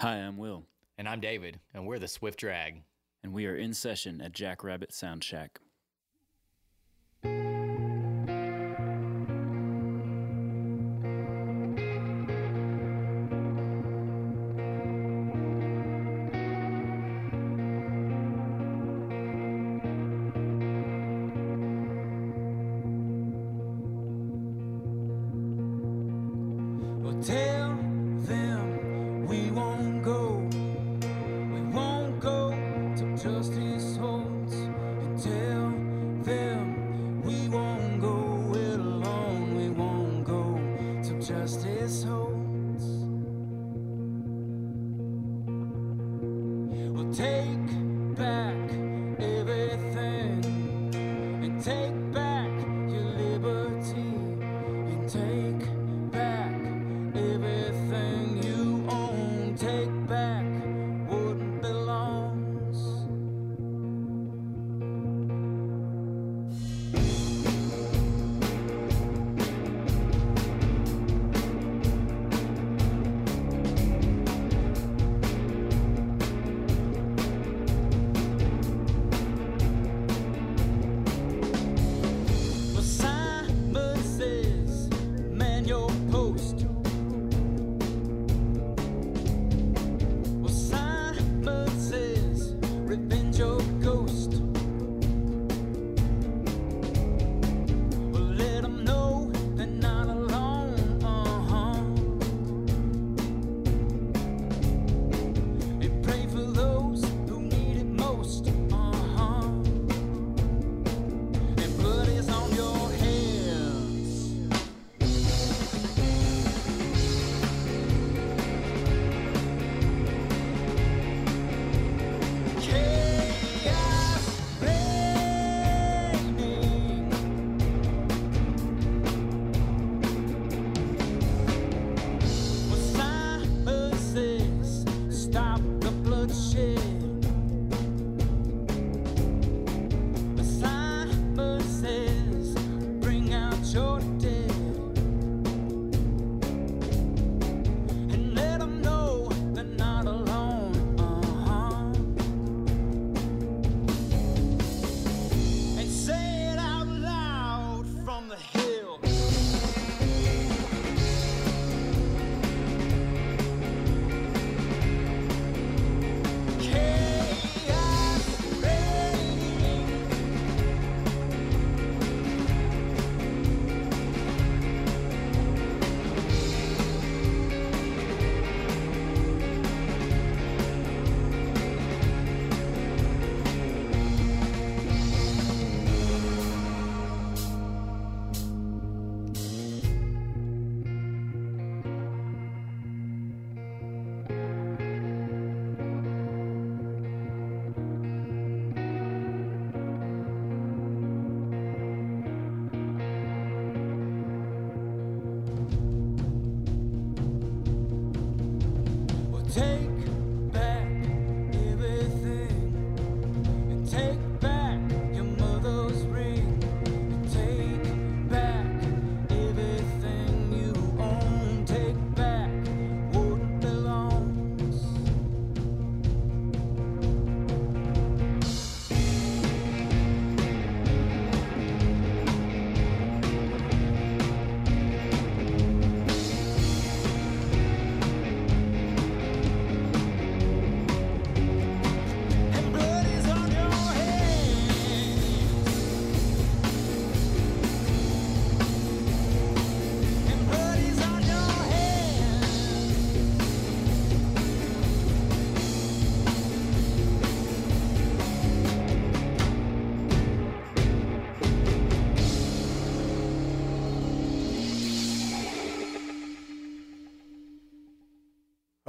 Hi, I'm Will, And I'm David, and we're the Swift Drag. and we are in session at Jackrabbit Sound Shack.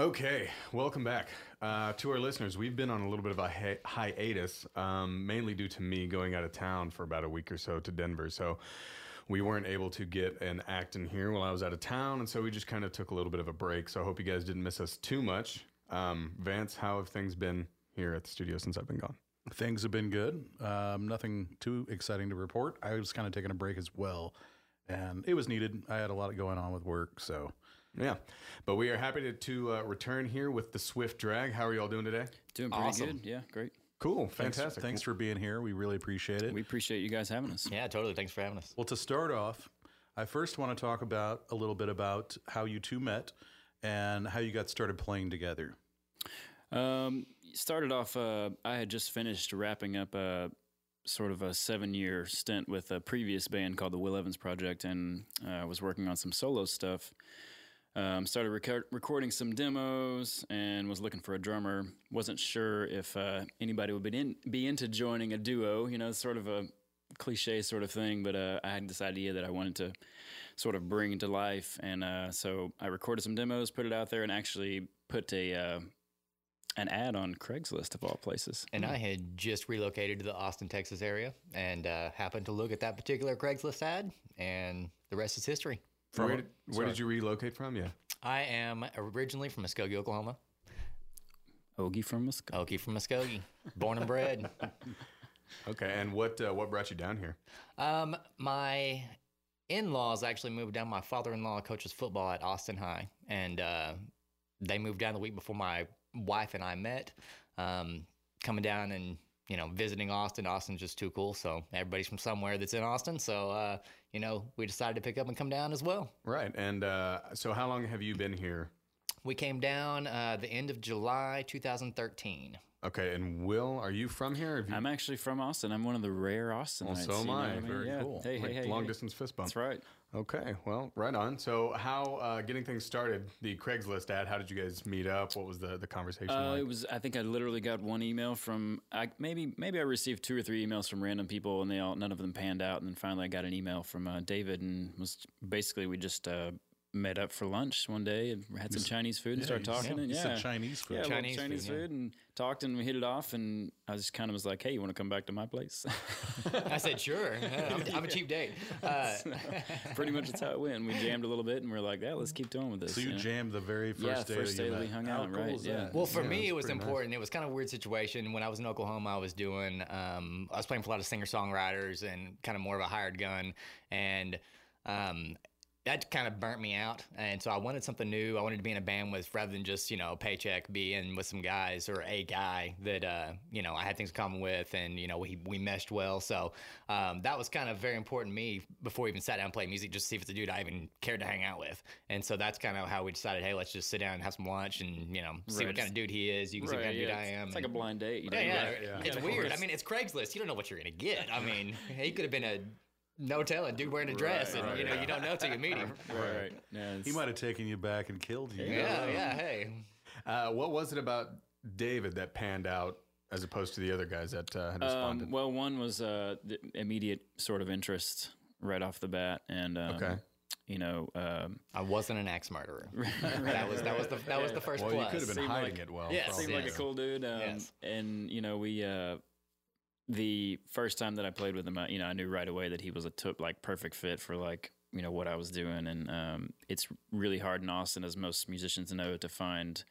Okay, welcome back uh, to our listeners. We've been on a little bit of a hi- hiatus, um, mainly due to me going out of town for about a week or so to Denver. So we weren't able to get an act in here while I was out of town, and so we just kind of took a little bit of a break. So I hope you guys didn't miss us too much. Um, Vance, how have things been here at the studio since I've been gone? Things have been good. Um, nothing too exciting to report. I was kind of taking a break as well, and it was needed. I had a lot going on with work, so Yeah, but we are happy to, to uh, return here with the Swift Drag. How are y'all doing today? Doing pretty Awesome. good. Yeah, great. Cool, Thanks, fantastic. thanks for being here. We really appreciate it. We appreciate you guys having us. Yeah, totally. Thanks for having us. well, to start off, I first want to talk about a little bit about how you two met and how you got started playing together. Um, started off. Uh, I had just finished wrapping up a sort of a seven-year stint with a previous band called the Will Evans Project, and uh, was working on some solo stuff. Um, started record- recording some demos and was looking for a drummer. wasn't sure if uh, anybody would be in, be into joining a duo. You know, sort of a cliche sort of thing, but uh, I had this idea that I wanted to sort of bring to life, and uh, so I recorded some demos, put it out there, and actually put a uh, an ad on Craigslist of all places. And I had just relocated to the Austin, Texas area and uh, happened to look at that particular Craigslist ad, and the rest is history. Where did, where did you relocate from? Yeah. I am originally from Muskogee, Oklahoma. Ogie from Moscow. Okie from Muskogee, born and bred. Okay, and what uh, what brought you down here? Um, my in-laws actually moved down. My father-in-law coaches football at Austin High, and uh, they moved down the week before my wife and I met. Um, coming down and you know visiting Austin. Austin's just too cool. So everybody's from somewhere that's in Austin. So uh, you know we decided to pick up and come down as well. Right, and uh, so how long have you been here? We came down uh, the end of July 2013. Okay, and Will, are you from here? You, I'm actually from Austin. I'm one of the rare Austinites. well, so am know I. mean? Very Yeah. cool. Hey, like hey, hey, long hey. distance fist bump. That's right. Okay, well, right on. So, how uh, getting things started? The Craigslist ad. How did you guys meet up? What was the the conversation Uh, like? it was. I think I literally got one email from. I, maybe maybe I received two or three emails from random people, and they all none of them panned out. And then finally, I got an email from uh, David, and was basically we just uh, met up for lunch one day and had some Chinese food and started talking. and yeah, Chinese food. Yeah, Chinese, Chinese Chinese food, food, and talked and we hit it off. And I just kind of was like, "Hey, you want to come back to my place?" I said, sure. Yeah, I'm, I'm a cheap date. Uh, Pretty much that's how it went. We jammed a little bit, and we are like, "Yeah, let's keep doing with this." So you know? jammed the very first Yeah, day first day that we hung out, cool right, yeah. Well, for Yeah, me, that's it was pretty nice. important. It was kind of a weird situation. When I was in Oklahoma, I was doing, um, I was playing for a lot of singer songwriters and kind of more of a hired gun. And um, that kind of burnt me out. And so I wanted something new. I wanted to be in a band with, rather than just, you know, paycheck, being with some guys or a guy that, uh, you know, I had things in common with and, you know, we, we meshed well. So um, that was kind of very important to me before we even sat down and played music, just to see if it's a dude I even cared to hang out with. And so that's kind of how we decided, hey, let's just sit down and have some lunch and, you know, see Right. what kind of dude he is. You can see what kind of dude I am. It's like a blind date. You yeah, know, yeah, yeah. it's Yeah, weird. I mean, it's Craigslist. You don't know what you're gonna get. I mean, he could have been a no telling dude wearing a dress, Right, and right, you know yeah. you don't know till you meet him. Right, right. Yeah, He might have taken you back and killed you. Yeah, yeah. Hey, Uh, what was it about David that panned out as opposed to the other guys that uh, had responded? Um, well, one was uh, the immediate sort of interest right off the bat, and um, Okay. you know, um, I wasn't an axe murderer. that was that was the that was the first well, you could have been seemed hiding like- it well. Yes, probably. seemed like a cool dude. Um, Yes. And you know, we uh, the first time that I played with him, I, you know, I knew right away that he was a took like perfect fit for like you know what I was doing, and um, it's really hard in Austin, as most musicians know, to find.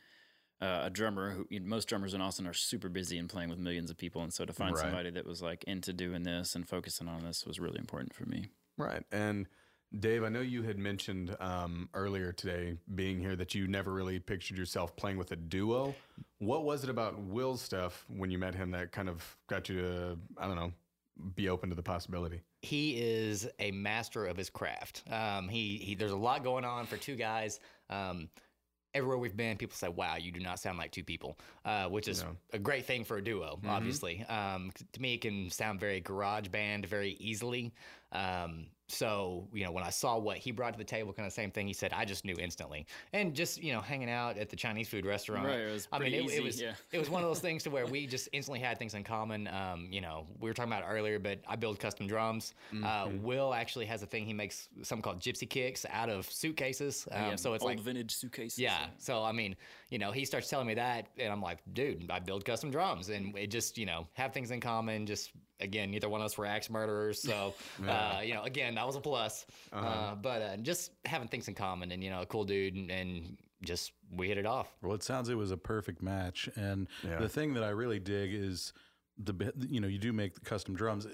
Uh, a drummer who you know, most drummers in Austin are super busy and playing with millions of people, and so to find Right. somebody that was like into doing this and focusing on this was really important for me. Right. And Dave, I know you had mentioned um, earlier today being here that you never really pictured yourself playing with a duo. What was it about Will's stuff when you met him that kind of got you to, I don't know, be open to the possibility? he is a master of his craft. Um, he, he there's a lot going on for two guys. Um, everywhere we've been, people say, "Wow, you do not sound like two people," uh, which is Yeah. a great thing for a duo. Obviously, um, to me, it can sound very garage band very easily. Um, so you know, when I saw what he brought to the table, kind of same thing. He said, I just knew instantly, and just you know, hanging out at the Chinese food restaurant. Right, it was I mean, it, it was yeah. it was one of those things to where we just instantly had things in common. Um, you know, we were talking about earlier, but I build custom drums. Uh, Will actually has a thing. He makes something called gypsy kicks out of suitcases. Um, Yeah, so it's old like vintage suitcases. yeah. So I mean, you know, he starts telling me that, and I'm like, dude, I build custom drums, and it just, you know, have things in common. Just again, neither one of us were axe murderers, so uh, you know, again, that was a plus. uh but uh, just having things in common, and you know, a cool dude, and, and just we hit it off. Well, it sounds it was a perfect match, and Yeah. the thing that I really dig is the bit- you know you do make the custom drums.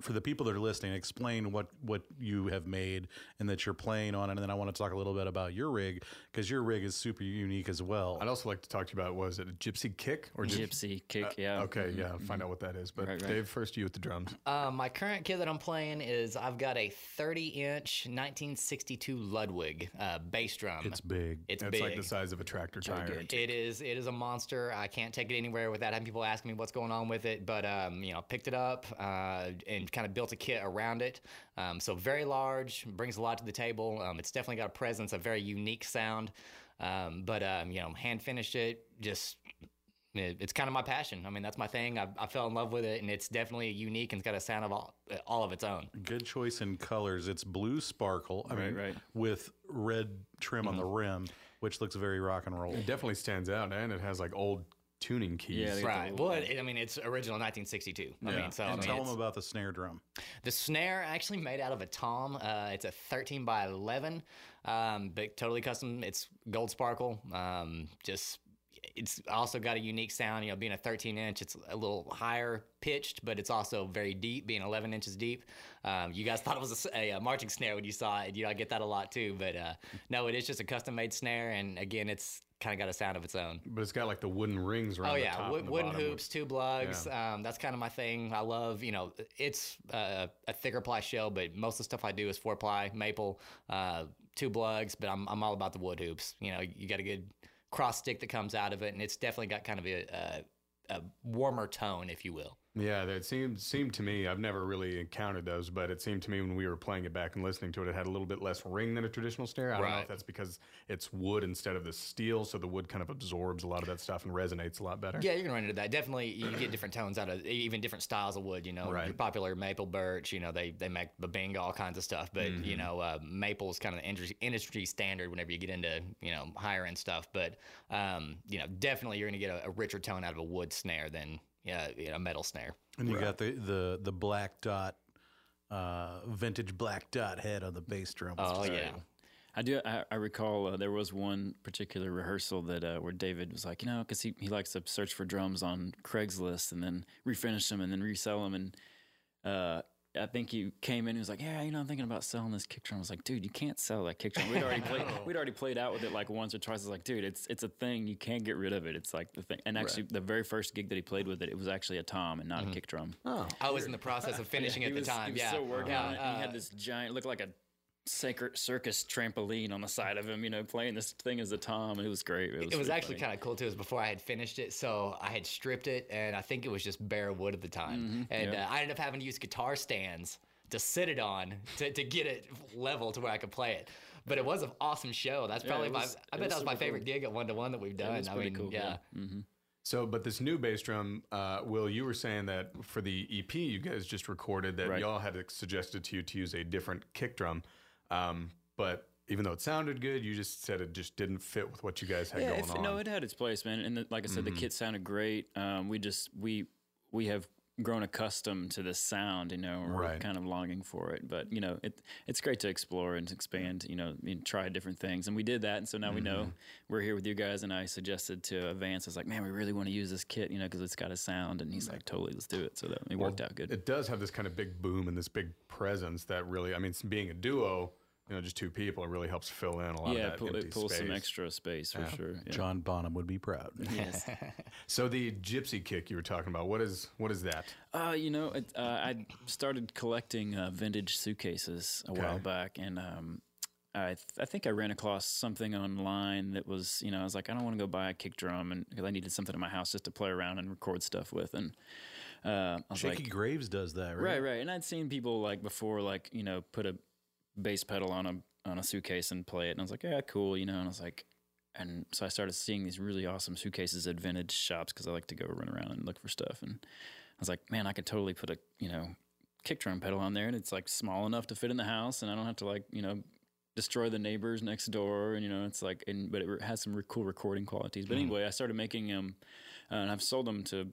For the people that are listening, explain what what you have made and that you're playing on, and then I want to talk a little bit about your rig because your rig is super unique as well. I'd also like to talk to you about was it a gypsy kick or gyp- Gypsy kick, yeah. Okay, yeah, find out what that is. But Right, right. Dave, first you with the drums. Um, my current kit that I'm playing is I've got a 30 inch 1962 Ludwig uh, bass drum. it's big. It's It's big. like the size of a tractor tire. Gigantic. It is. It is a monster. I can't take it anywhere without having people ask me what's going on with it. But um, you know, picked it up uh, and kind of built a kit around it. Um, so very large, brings a lot to the table. Um, it's definitely got a presence, a very unique sound. Um, but um, you know, hand finished it. Just it, it's kind of my passion. I mean, that's my thing. I, I fell in love with it, and it's definitely unique and it's got a sound of all, all of its own. Good choice in colors. It's blue sparkle. I mean, right. with red trim on the Mm-hmm. rim, which looks very rock and roll. It definitely stands out, and it has like old tuning keys. Yeah, they got the Right. Well, it, I mean, it's original 1962. I mean, so I And mean, tell it's- them about the snare drum. The snare actually made out of a tom. Uh, it's a 13 by 11, um, but totally custom. It's gold sparkle. Um, just it's also got a unique sound. You know, being a 13 inch, it's a little higher pitched, but it's also very deep, being 11 inches deep. Um, you guys thought it was a, uh, marching snare when you saw it. You know, I get that a lot too. But uh, no, it is just a custom made snare, and again, it's kind of got a sound of its own. But it's got like the wooden rings around Oh the yeah, top Wo- wooden bottom. hoops, tube lugs. Um, that's kind of my thing. I love, you know, it's uh, a thicker ply shell, but most of the stuff I do is four ply maple, uh, tube lugs. But I'm I'm all about the wood hoops. You know, you got a good cross stick that comes out of it, and it's definitely got kind of a, a, a warmer tone, if you will. Yeah, that seemed seemed to me. I've never really encountered those, but it seemed to me when we were playing it back and listening to it, it had a little bit less ring than a traditional snare. I don't know if that's because it's wood instead of the steel, so the wood kind of absorbs a lot of that stuff and resonates a lot better. Yeah, you're gonna run into that. Definitely, you get different tones out of even different styles of wood. You know, Right. popular maple birch. You know, they they make bubinga, all kinds of stuff. But you Mm-hmm. know, uh, maple is kind of the industry, industry standard whenever you get into you know higher end stuff. But um, you know, definitely you're gonna get a, a richer tone out of a wood snare than yeah, you know, a metal snare. And you got the, the the black dot, uh, vintage black dot head on the bass drum. Oh yeah. I do. I, I recall uh, there was one particular rehearsal that uh, where David was like, you know, because he, he likes to search for drums on Craigslist and then refinish them and then resell them. And uh, I think he came in and was like, yeah, you know, I'm thinking about selling this kick drum. I was like, dude, you can't sell that kick drum. We'd already played. We'd already played out with it like once or twice. I was like, dude, it's it's a thing. You can't get rid of it. It's like the thing. And actually, the very first gig that he played with it, it was actually a tom and not a kick drum. Oh, I was in the process of finishing he at was, the time. He was yeah, still working yeah. on it. and he uh, had this giant, looked like a sacred circus trampoline on the side of him. You know, playing this thing as a tom. It was great. It was, It was actually kind of cool too. It was before I had finished it, so I had stripped it, and I think it was just bare wood at the time. and yeah. uh, I ended up having to use guitar stands to sit it on to, to get it level to where I could play it. But it was an awesome show. That's Yeah, probably my. I bet was that was my favorite cool. gig at one to one that we've done. was I pretty mean, cool, yeah. yeah. So, but this new bass drum, uh, Will, you were saying that for the EP you guys just recorded, that Right. y'all had suggested to you to use a different kick drum, um, but even though it sounded good, you just said it just didn't fit with what you guys had Yeah, going if, on. Mm-hmm. no, it had its place, man. And the, like I said, the kit sounded great. Um, we just we we have grown accustomed to this sound, you know. We're Right. kind of longing for it, but you know, it it's great to explore and expand. You know, and try different things, and we did that. And so now we know Mm-hmm. we're here with you guys. And I suggested to Vance, I was like, man, we really want to use this kit, you know, because it's got a sound. And he's like, totally, let's do it. So that it worked out good. It does have this kind of big boom and this big presence that really, I mean, being a duo, you know, just two people, it really helps fill in a lot yeah, of that pull, empty it pulls some extra space for sure. Yeah. John Bonham would be proud. Yes. So the gypsy kick you were talking about, what is what is that? Uh, you know, it, uh, I started collecting uh, vintage suitcases a while back, and um, I, th- I think I ran across something online that was, you know, I was like, I don't want to go buy a kick drum, and because I needed something in my house just to play around and record stuff with, and uh, I was Shakey like, Graves does that, right? right, right, and I'd seen people like before, like you know, put a bass pedal on a on a suitcase and play it, and I was like, yeah, cool, you know, and I was like. And so I started seeing these really awesome suitcases at vintage shops because I like to go run around and look for stuff. And I was like, man, I could totally put a you know kick drum pedal on there, and it's like small enough to fit in the house, and I don't have to like you know destroy the neighbors next door, and you know it's like, and but it has some cool recording qualities. But anyway, I started making them, uh, and I've sold them to.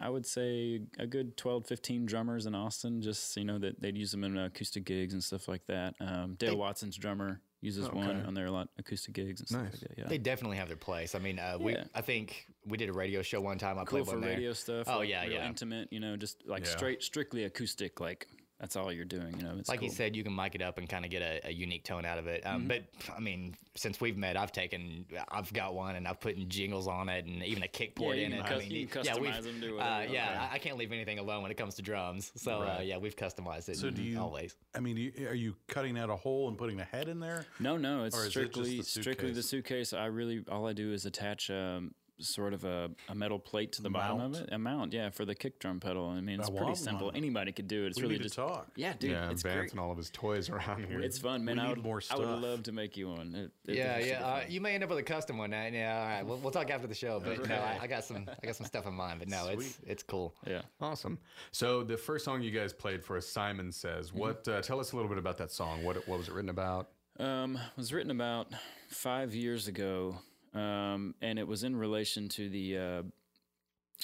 I would say a good 12, 15 drummers in Austin, just, you know, that they'd use them in acoustic gigs and stuff like that. Um, Dale Watson's drummer, uses one on their a lot acoustic gigs and stuff Nice. like that. Yeah, They definitely have their place. I mean, uh, we Yeah. I think we did a radio show one time. I cool played for one there. radio stuff. Oh like, yeah, yeah. intimate. You know, just like Yeah. straight, strictly acoustic. Like that's all you're doing. You know, it's like you cool. said, you can mic it up and kind of get a, a unique tone out of it. Mm-hmm. Um, But I mean, since we've met, I've taken, I've got one, and I've put in jingles on it, and even a kick port you in can it. cus- I mean, you can yeah, we've- customize them, do Uh, yeah, Okay. I, I can't leave anything alone when it comes to drums. So uh, yeah, we've customized it. So do you always? I mean, you, are you cutting out a hole and putting a head in there? No, no, it's Or is it strictly the strictly the suitcase. I really all I do is attach um, sort of a, a metal plate to the bottom of it, a mount, yeah, for the kick drum pedal. I mean, it's I pretty simple. one. Anybody could do it. It's We really need to just talk. yeah, dude. yeah, it's Vance great. and all of his toys around here. It's fun, man. We I would, more I would love to make you one. It, it- Yeah, it's yeah. Uh, you may end up with a custom one. Uh, yeah, all right. We'll, we'll talk after the show. But no, I, I got some, I got some stuff in mind. But no, it's it's cool. yeah. awesome. So the first song you guys played for us, Simon Says. Mm-hmm. What? Uh, tell us a little bit about that song. What? What was it written about? Um, it was written about five years ago, um, and it was in relation to the uh,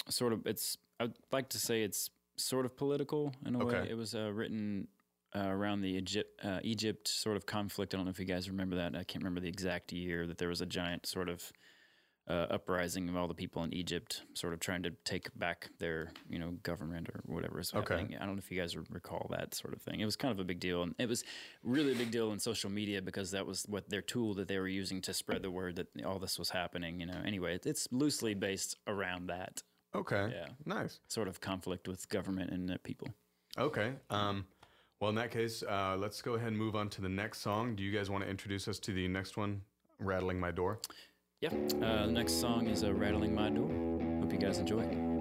sort of. It's I'd like to say it's sort of political in a way. It was uh, written uh, around the Egypt uh, Egypt sort of conflict. I don't know if you guys remember that. I can't remember the exact year that there was a giant sort of. Uh, uprising of all the people in Egypt, sort of trying to take back their, you know, government or whatever is Okay. happening. I don't know if you guys recall that sort of thing. It was kind of a big deal, and it was really a big deal in social media because that was what their tool that they were using to spread the word that all this was happening. You know, anyway, it's loosely based around that Okay. Yeah. Nice. sort of conflict with government and the people. Okay. Um, well, in that case, uh, let's go ahead and move on to the next song. Do you guys want to introduce us to the next one? Rattling my door. Yeah, uh, the next song is uh, "Rattling My Door." Hope you guys enjoy. it.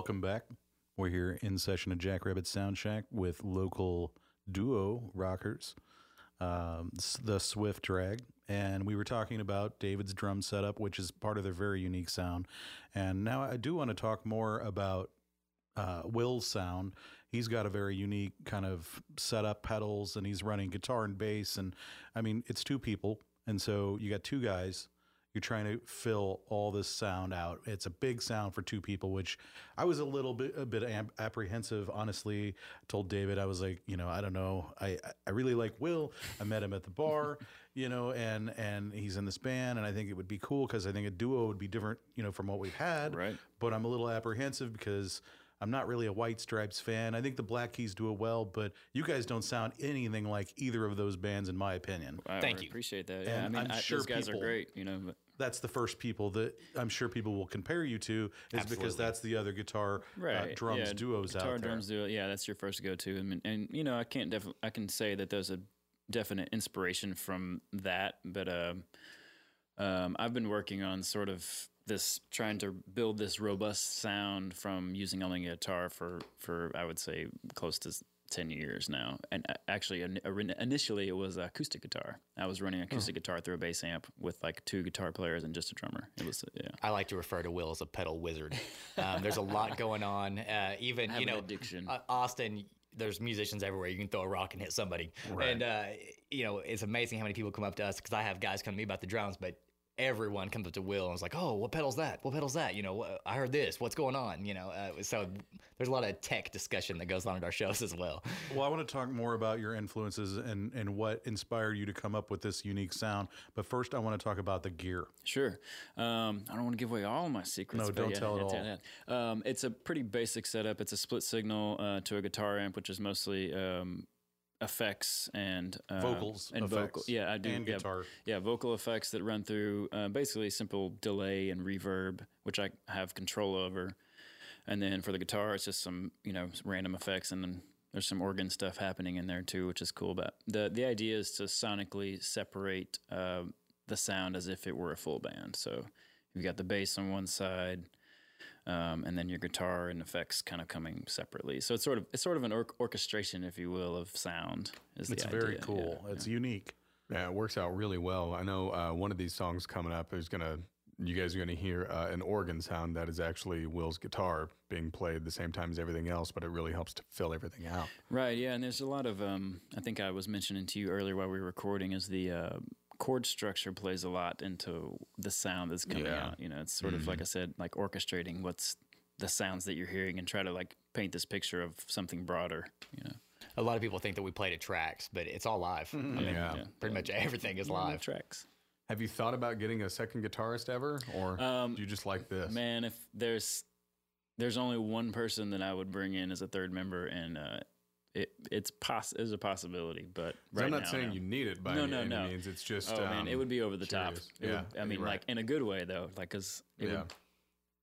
Welcome back. We're here in session at Jackrabbit Sound Shack with local duo rockers, um, the Swift Drag. And we were talking about David's drum setup, which is part of their very unique sound. And now I do want to talk more about uh, Will's sound. He's got a very unique kind of setup, pedals, and he's running guitar and bass. And I mean, it's two people. And so you got two guys you're trying to fill all this sound out. It's a big sound for two people, which I was a little bit a bit apprehensive. Honestly, I told David I was like, you know, I don't know. I I really like Will. I met him at the bar, you know, and and he's in this band, and I think it would be cool because I think a duo would be different, you know, from what we've had. Right. But I'm a little apprehensive because. I'm not really a White Stripes fan. I think the Black Keys do it well, but you guys don't sound anything like either of those bands, in my opinion. I Thank re- you. Appreciate that. Yeah, And I mean, I'm I, sure those guys people- are great. You know, but that's the first people that I'm sure people will compare you to is because that's the other guitar uh, drums yeah, duos guitar out there. Guitar drums duo. Yeah, that's your first go to. And, and you know, I can't definitely I can say that there's a definite inspiration from that, but um, um, I've been working on sort of this trying to build this robust sound from using only a guitar for for I would say close to. 10 years now and uh, actually initially it was acoustic guitar i was running acoustic guitar through a bass amp with like two guitar players and just a drummer it was yeah I like to refer to Will as a pedal wizard. Um, there's a lot going on. Uh, even you know, addiction. uh, Austin. There's musicians everywhere. You can throw a rock and hit somebody. And uh, you know, it's amazing how many people come up to us because I have guys come to me about the drums, but everyone comes up to Will and is like, "Oh, what pedal's that? What pedal's that? You know, I heard this. What's going on? You know." Uh, so there's a lot of tech discussion that goes on at our shows as well. Well, I want to talk more about your influences and, and what inspired you to come up with this unique sound. But first, I want to talk about the gear. Sure. Um, I don't want to give away all my secrets. No, but don't yeah, tell it yeah, all. yeah, yeah. Um, it's a pretty basic setup. It's a split signal uh, to a guitar amp, which is mostly um, effects and uh, Vocals, and vocal. Yeah, I do. and yeah, guitar. Yeah, vocal effects that run through uh, basically simple delay and reverb, which I have control over. And then for the guitar, it's just some you know some random effects, and then there's some organ stuff happening in there too, which is cool. But the the idea is to sonically separate uh, the sound as if it were a full band. So you've got the bass on one side, um, and then your guitar and effects kind of coming separately. So it's sort of it's sort of an or- orchestration, if you will, of sound. Is It's very idea, cool. yeah. It's unique. Yeah, it works out really well. I know uh, one of these songs coming up is gonna. You guys are gonna hear uh, an organ sound that is actually Will's guitar being played the same time as everything else, but it really helps to fill everything out. Right, yeah, and there's a lot of um, I think I was mentioning to you earlier while we were recording is the uh, chord structure plays a lot into the sound that's coming Yeah. out. You know, it's sort of like I said, like orchestrating what's the sounds that you're hearing and try to like paint this picture of something broader. You know, A lot of people think that we play at tracks, but it's all live. I mean, Yeah. pretty much everything is live. tracks. Have you thought about getting a second guitarist ever, or Um, do you just like this? Man, if there's there's only one person that I would bring in as a third member, and uh, it it's poss is a possibility, but right I'm not now, saying no. you need it by No, any, no, no. means. It's just Oh man, it um, would be over the top. curious. It would- Yeah, I mean, right. like in a good way though, like because it Yeah. would.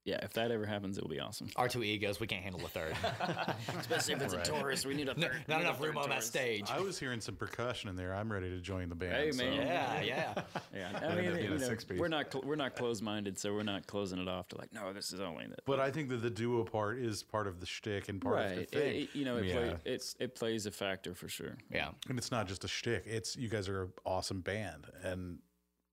Yeah, if that ever happens, it will be awesome. Our two egos, we can't handle a third. Especially if it's a Taurus, we need a third. Not enough room on that stage. I was hearing some percussion in there. I'm ready to join the band. Hey, so- man. Yeah, yeah. Yeah, I mean, you know, we're not cl- we're not closed minded, so we're not closing it off to like, no, this is only that. But I think that the duo part is part of the shtick and part of the thing. it, it- you know, it, Yeah. play, it's it plays a factor for sure. Yeah. and it's not just a shtick. It's you guys are an awesome band, and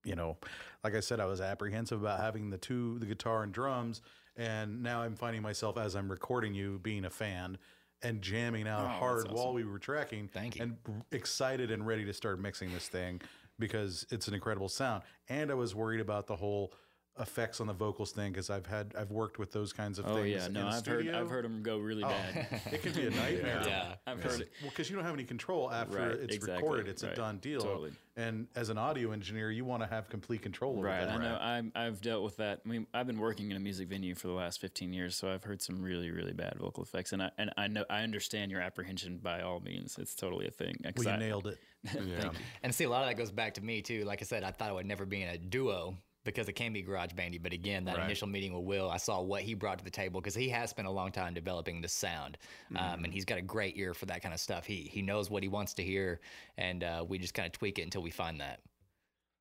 you know, like I said, I was apprehensive about having the two, the guitar and drums, and now I'm finding myself as I'm recording you being a fan and jamming out Oh, hard awesome. while we were tracking. Thank you. And excited and ready to start mixing this thing because it's an incredible sound. And I was worried about the whole effects on the vocals thing because I've had I've worked with those kinds of Oh things. yeah, in no, a I've heard. I've heard them go really oh. bad. It can be a nightmare. Yeah. I've heard it. Well, because you don't have any control after Right, it's exactly, recorded, it's right, a done deal. totally. And as an audio engineer, you want to have complete control over Right, that. I know. I'm, I've dealt with that. I mean, I've been working in a music venue for the last 15 years, so I've heard some really, really bad vocal effects, and I and I know I understand your apprehension by all means. It's totally a thing. 'Cause Well, you I- nailed it. Yeah. And see, a lot of that goes back to me too. Like I said, I thought I would never be in a duo because it can be garage bandy. But again, that Right. initial meeting with Will, I saw what he brought to the table because he has spent a long time developing the sound, um, and he's got a great ear for that kind of stuff. He he knows what he wants to hear, and uh, we just kind of tweak it until we find that.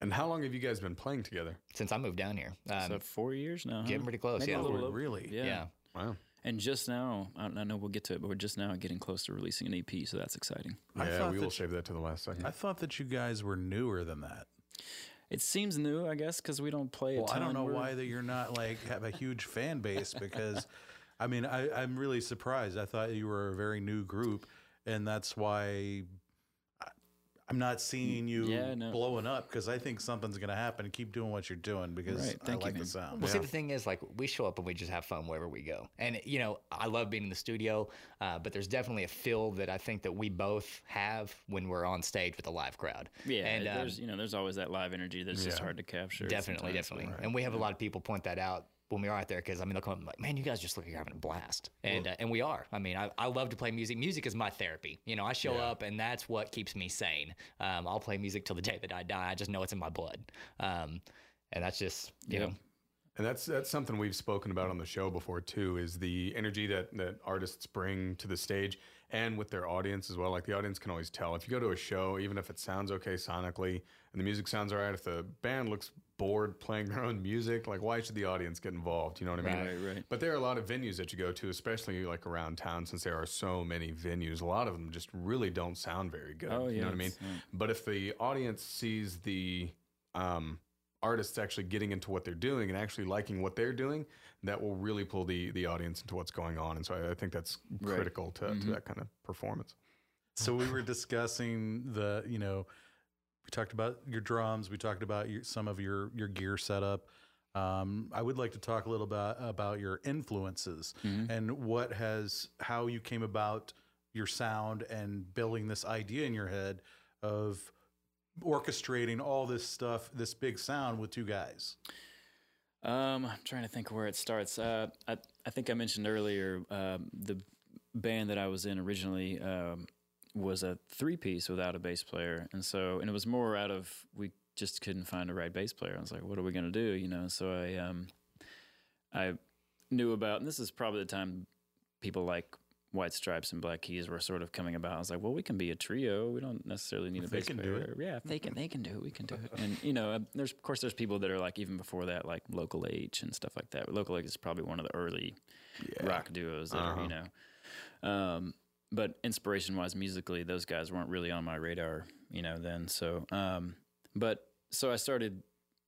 And how long have you guys been playing together? Since I moved down here, um, so four years now. huh? getting pretty close. Maybe yeah, a little really? Yeah. yeah. Wow. and just now, I, I know we'll get to it, but we're just now getting close to releasing an EP, so that's exciting. Yeah, we will you- save that to the last second. I thought that you guys were newer than that. It seems new, I guess, because we don't play. Well, I don't know We're- why that you're not like have a huge fan base because, I mean, I, I'm really surprised. I thought you were a very new group, and that's why I'm not seeing you Yeah, no. blowing up because I think something's going to happen. Keep doing what you're doing because Right. I Thank you, like the man. sound. Well, see, the thing is, like, we show up and we just have fun wherever we go. And, you know, I love being in the studio, uh, but there's definitely a feel that I think that we both have when we're on stage with a live crowd. Yeah, and, um, there's you know there's always that live energy that's just hard to capture. definitely, sometimes. definitely. And we have a lot of people point that out when we are out there because, I mean, they'll come up and like, man, you guys just look like you're having a blast. And, uh, and we are. I mean, I, I love to play music. Music is my therapy. You know, I show up and that's what keeps me sane. Um, I'll play music till the day that I die. I just know it's in my blood. Um, and that's just, you Yep. know, And that's that's something we've spoken about on the show before too. Is the energy that that artists bring to the stage and with their audience as well. Like the audience can always tell if you go to a show, even if it sounds okay sonically and the music sounds alright. If the band looks bored playing their own music, like why should the audience get involved? You know what I mean? Right, right. But there are a lot of venues that you go to, especially like around town, since there are so many venues. A lot of them just really don't sound very good. Oh, you know what I mean? it's, uh, But if the audience sees the um, artists actually getting into what they're doing and actually liking what they're doing, that will really pull the the audience into what's going on. And so I, I think that's Right. critical to, Mm-hmm. to that kind of performance. So we were discussing the, you know, we talked about your drums, we talked about your, some of your your gear setup. Um, I would like to talk a little bit about your influences and what has how you came about your sound and building this idea in your head of orchestrating all this stuff, this big sound with two guys. Um, I'm trying to think where it starts. Uh, I I think I mentioned earlier um, the band that I was in originally um, was a three piece without a bass player, and so and it was more out of we just couldn't find a right bass player. I was like, what are we gonna do? You know, so I um I knew about, and this is probably the time people like White Stripes and Black Keys were sort of coming about. I was like, well, we can be a trio. We don't necessarily need a bass they can do player. Yeah, if they can, they can do it. We can do it. And you know, there's of course there's people that are like even before that, like Local H and stuff like that. Local H is probably one of the early rock duos that are you know. Um, but inspiration wise, musically, those guys weren't really on my radar, you know. Then so, um, but so I started,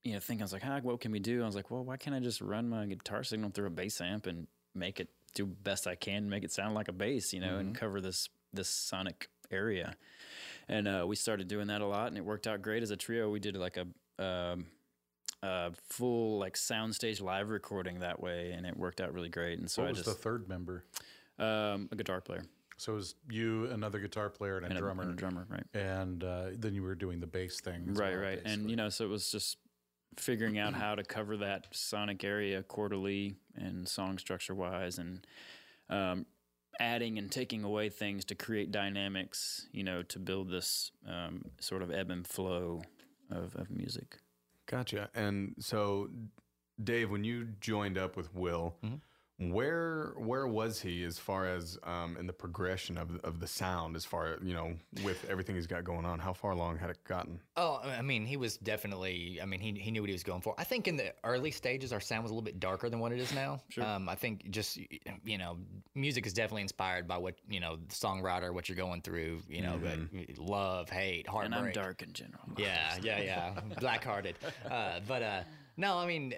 you know, thinking I was like, ah, what can we do? I was like, well, why can't I just run my guitar signal through a bass amp and make it do best I can, make it sound like a bass, you know, and cover this this sonic area. And uh, we started doing that a lot, and it worked out great as a trio. We did like a um, a full like soundstage live recording that way, and it worked out really great. And so What I was just the third member? um, a guitar player So it was you, another guitar player, and a and a, drummer, and a drummer, right? and uh, then you were doing the bass thing. right well, right and you know so it was just figuring out how to cover that sonic area quarterly and song structure wise and um, adding and taking away things to create dynamics you know to build this um, sort of ebb and flow of, of music Gotcha. And so, Dave, when you joined up with Will, where where was he as far as um, in the progression of of the sound? As far you know, with everything he's got going on, how far along had it gotten? Oh, I mean, he was definitely. I mean, he he knew what he was going for. I think in the early stages, our sound was a little bit darker than what it is now. Sure. Um, I think just you know, music is definitely inspired by what you know, the songwriter, what you're going through. You know, but love, hate, and i'm dark in general Yeah, yeah, yeah. Black-hearted. Uh, but uh, no, I mean,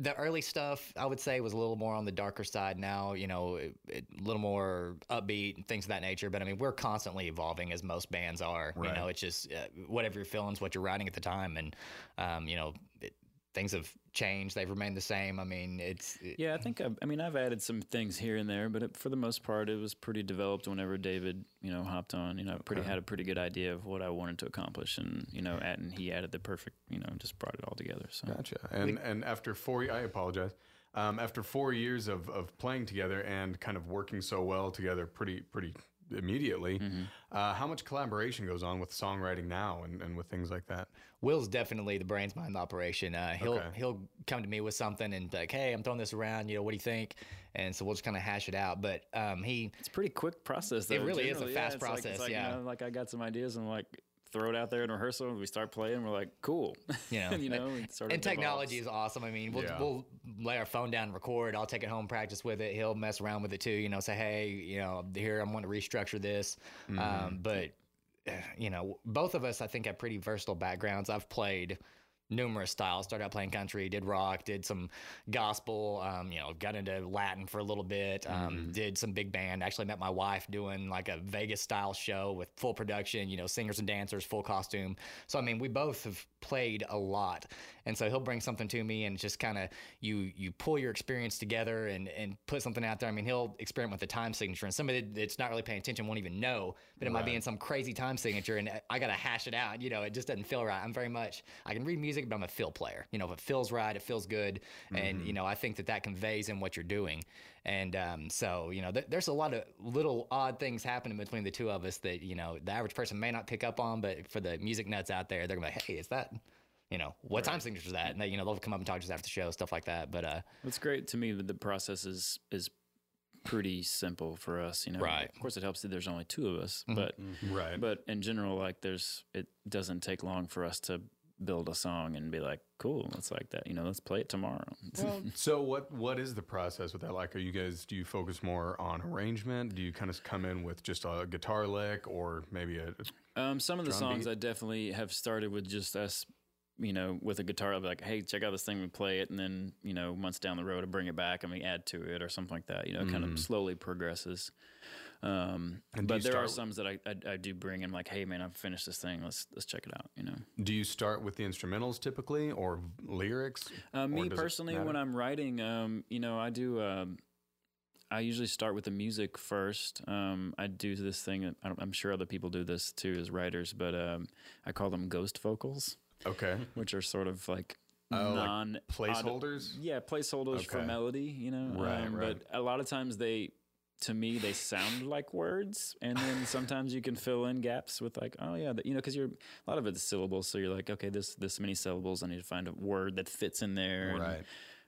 the early stuff I would say was a little more on the darker side. Now, you know, a little more upbeat and things of that nature. But I mean, we're constantly evolving as most bands are. You know, it's just uh, whatever your feelings, what you're writing at the time, and um, you know, it, things have changed. They've remained the same. I mean, it's it- Yeah, I think I've, I mean I've added some things here and there, but it, for the most part, it was pretty developed. Whenever David, you know, hopped on, you know, pretty had a pretty good idea of what I wanted to accomplish, and you know, add, and he added the perfect, you know, just brought it all together. So Gotcha. And and after four, I apologize. Um, after four years of, of playing together and kind of working so well together, pretty pretty immediately, uh, how much collaboration goes on with songwriting now and, and with things like that? Will's definitely the brains behind the operation. Uh, he'll Okay. he'll come to me with something and be like, "Hey, I'm throwing this around. You know, what do you think?" And so we'll just kind of hash it out. But um, he it's a pretty quick process. Though, It really is a generally. fast it's like- it's process, like, you yeah. know, like I got some ideas, and like throw it out there in rehearsal, and we start playing. We're like, cool, Yeah. you know. of and technology is awesome. I mean, we'll, Yeah. we'll lay our phone down and record. I'll take it home, practice with it. He'll mess around with it too. You know, say, hey, you know, here I'm going to restructure this. Mm-hmm. Um, but eh, you know, both of us, I think, have pretty versatile backgrounds. I've played numerous styles. Started out playing country, did rock, did some gospel. Um, you know, got into Latin for a little bit. Um, Mm-hmm. Did some big band. Actually, met my wife doing like a Vegas style show with full production. You know, singers and dancers, full costume. So I mean, we both have played a lot, and so he'll bring something to me, and just kind of you you pull your experience together and and put something out there. I mean, he'll experiment with the time signature, and somebody that's not really paying attention won't even know, but it might be in some crazy time signature, and I got to hash it out. You know, it just doesn't feel right. I'm very much I can read music, but I'm a feel player. You know, if it feels right, it feels good, and you know, I think that that conveys in what you're doing. And um, so, you know, th- there's a lot of little odd things happening between the two of us that you know the average person may not pick up on, but for the music nuts out there, they're gonna be like, "Hey, is that?" You know what time signature is that? And they, you know they'll come up and talk to us after the show, stuff like that. But uh, What's great to me that the process is is pretty simple for us. You know, Right. Of course, it helps that there's only two of us, but Right. but in general, like there's it doesn't take long for us to build a song and be like, cool, let's like that. You know, let's play it tomorrow. Well, So what what is the process with that? Like, are you guys do you focus more on arrangement? Do you kind of come in with just a guitar lick or maybe a Um, some of the songs beat? I definitely have started with just us, you know, with a guitar. I'll be like, hey, check out this thing, we play it, and then you know, months down the road, I bring it back and we add to it or something like that. You know, it kind of slowly progresses. Um, Mm-hmm. And but there are some that I, I I do bring in, like, hey, man, I've finished this thing. Let's let's check it out. You know. do you start with the instrumentals typically or lyrics? Uh, me it personally, when? I'm writing, um, you know, I do. Um, I usually start with the music first. Um, I do this thing. I don't, I'm sure other people do this too as writers, but um, I call them ghost vocals, Okay. which are sort of like Oh, like non placeholders? Yeah, placeholders for melody. You know, Right, um, right. But a lot of times they. To me, they sound like words, and then sometimes you can fill in gaps with like, oh yeah, that, you know, because you're a lot of it's syllables, so you're like, okay, this this many syllables, I need to find a word that fits in there, and, Right.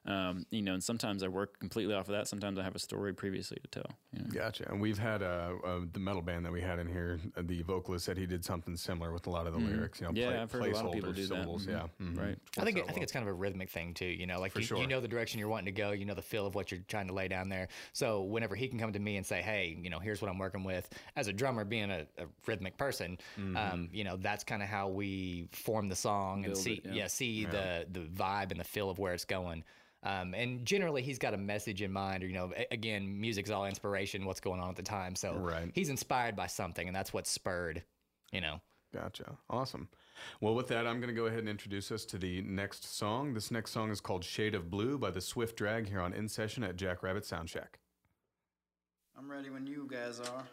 Um, you know, and sometimes I work completely off of that. Sometimes I have a story previously to tell. You know? Gotcha. And we've had uh, uh, the metal band that we had in here. uh, The vocalist said he did something similar with a lot of the lyrics. You know, Mm-hmm. Yeah, pla- I've heard a lot of people placeholders, do that. syllables, Mhm. Yeah, mhm. Right. I think I out think it's kind of a rhythmic thing too. You know, like you, sure. you know the direction you're wanting to go. You know the feel of what you're trying to lay down there. So whenever he can come to me and say, "Hey, you know, here's what I'm working with," as a drummer, being a, a rhythmic person, um, you know, that's kind of how we form the song and see, it, yeah. yeah, see the the vibe and the feel of where it's going. Um, and generally, he's got a message in mind, or you know, again, music's all inspiration, what's going on at the time. So Right. he's inspired by something, and that's what spurred, you know. Gotcha. Awesome. Well, with that, I'm going to go ahead and introduce us to the next song. This next song is called Shade of Blue by the Swift Drag here on In Session at Jackrabbit Sound Shack. I'm ready when you guys are.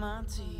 My teeth.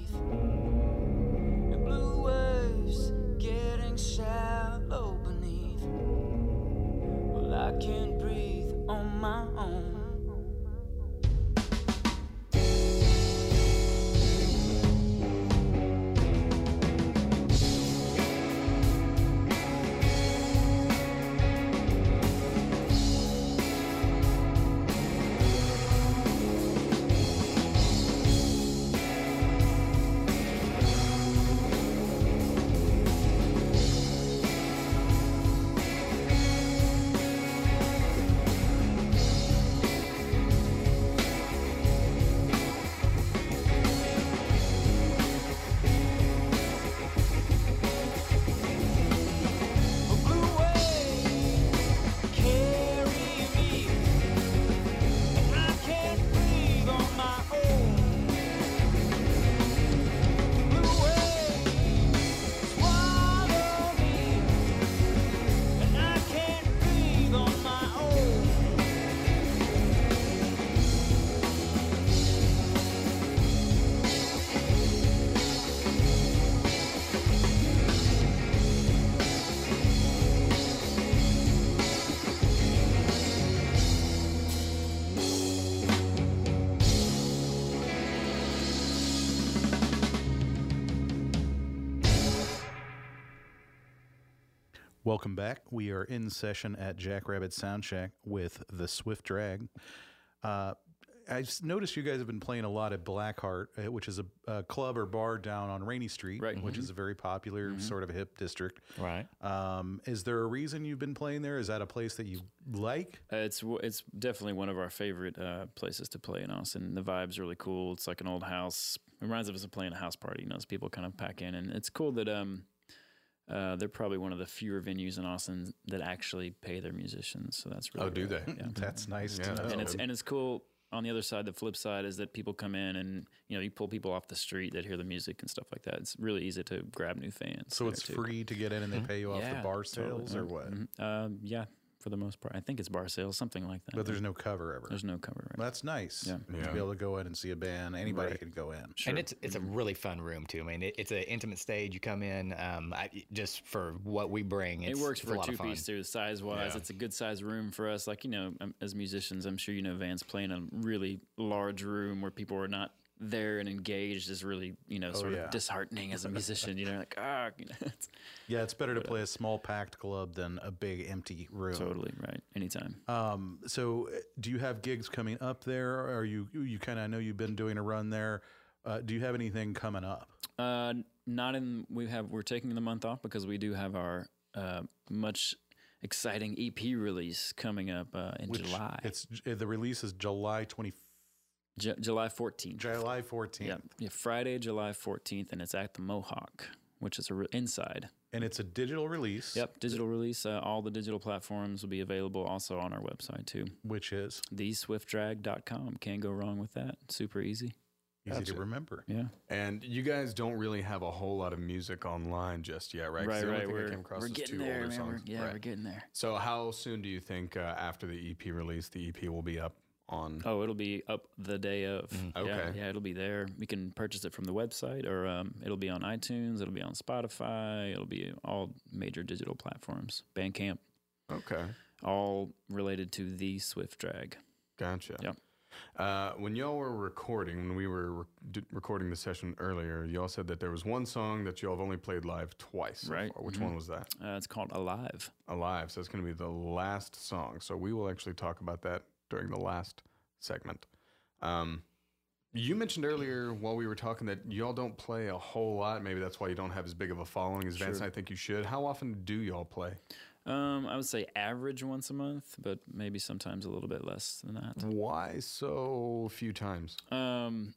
Welcome back. We are in session at Jackrabbit Sound Shack with the Swift Drag. Uh, I noticed you guys have been playing a lot at Blackheart, uh, which is a, a club or bar down on Rainey Street, Right. which is a very popular sort of hip district. Right. Um, is there a reason you've been playing there? Is that a place that you like? Uh, it's it's definitely one of our favorite uh, places to play in Austin. The vibe's really cool. It's like an old house. It reminds us of playing a house party. You know, as people kind of pack in, and it's cool that um, uh, they're probably one of the fewer venues in Austin that actually pay their musicians. So that's really Oh, do rad. they? Yeah. That's nice Yeah, to know. that's and it's and it's cool. On the other side, the flip side is that people come in and you know you pull people off the street that hear the music and stuff like that. It's really easy to grab new fans. so it's too. free to get in and they pay you off Yeah, the bar totally. sales or Yeah. what? Mhm. Um, yeah, for the most part, I think it's bar sales, something like that. But there's no cover ever. there's no cover. Right? That's nice. Yeah. To be able to go in and see a band, anybody Right. can go in. Sure. And it's it's a really fun room too. I mean, it, it's an intimate stage. You come in um, I, just for what we bring. It's, it works it's for a a lot two of fun. piece too, size wise. Yeah. It's a good size room for us. Like you know, um, as musicians, I'm sure you know Vance playing a really large room where people are not there and engaged is really you know sort yeah. of disheartening as a musician. You know, like ah, you know, it's Yeah, it's better to play a small packed club than a big empty room. totally right. Anytime. Um, so, uh, do you have gigs coming up there? Or are you you kind of I know you've been doing a run there? Uh, do you have anything coming up? Uh, not in. We have. We're taking the month off because we do have our uh, much exciting EP release coming up uh, in Which July. It's uh, the release is July twenty Ju- July 14th. July fourteenth, Yeah, yeah, Friday, July 14th, and it's at the Mohawk, which is a re- inside. and it's a digital release. Yep, digital release. Uh, all the digital platforms will be available also on our website too. which is TheSwiftDrag.com. Can't go wrong with that. Super easy. easy Gotcha. to remember. Yeah. And you guys don't really have a whole lot of music online just yet, right? 'Cause Right, the right. We're, came across we're getting two there, older man. We're- yeah, Right. we're getting there. So how soon do you think uh, after the EP release, the EP will be up on? Oh, it'll be up the day of. Yeah, Okay. Yeah, it'll be there. You can purchase it from the website or um, it'll be on iTunes. It'll be on Spotify. It'll be all major digital platforms. Bandcamp, Okay, all related to the Swift Drag. gotcha. Yep. Uh, when y'all were recording, when we were re- recording the session earlier, y'all said that there was one song that y'all have only played live twice. so Right. far. Which Mhm. one was that? Uh, it's called Alive. Alive. So it's going to be the last song. So we will actually talk about that during the last segment. Um, you mentioned earlier while we were talking that y'all don't play a whole lot. Maybe that's why you don't have as big of a following as Vance Sure. and I think you should. How often do y'all play? Um, I would say average once a month, but maybe sometimes a little bit less than that. Why so few times? Um,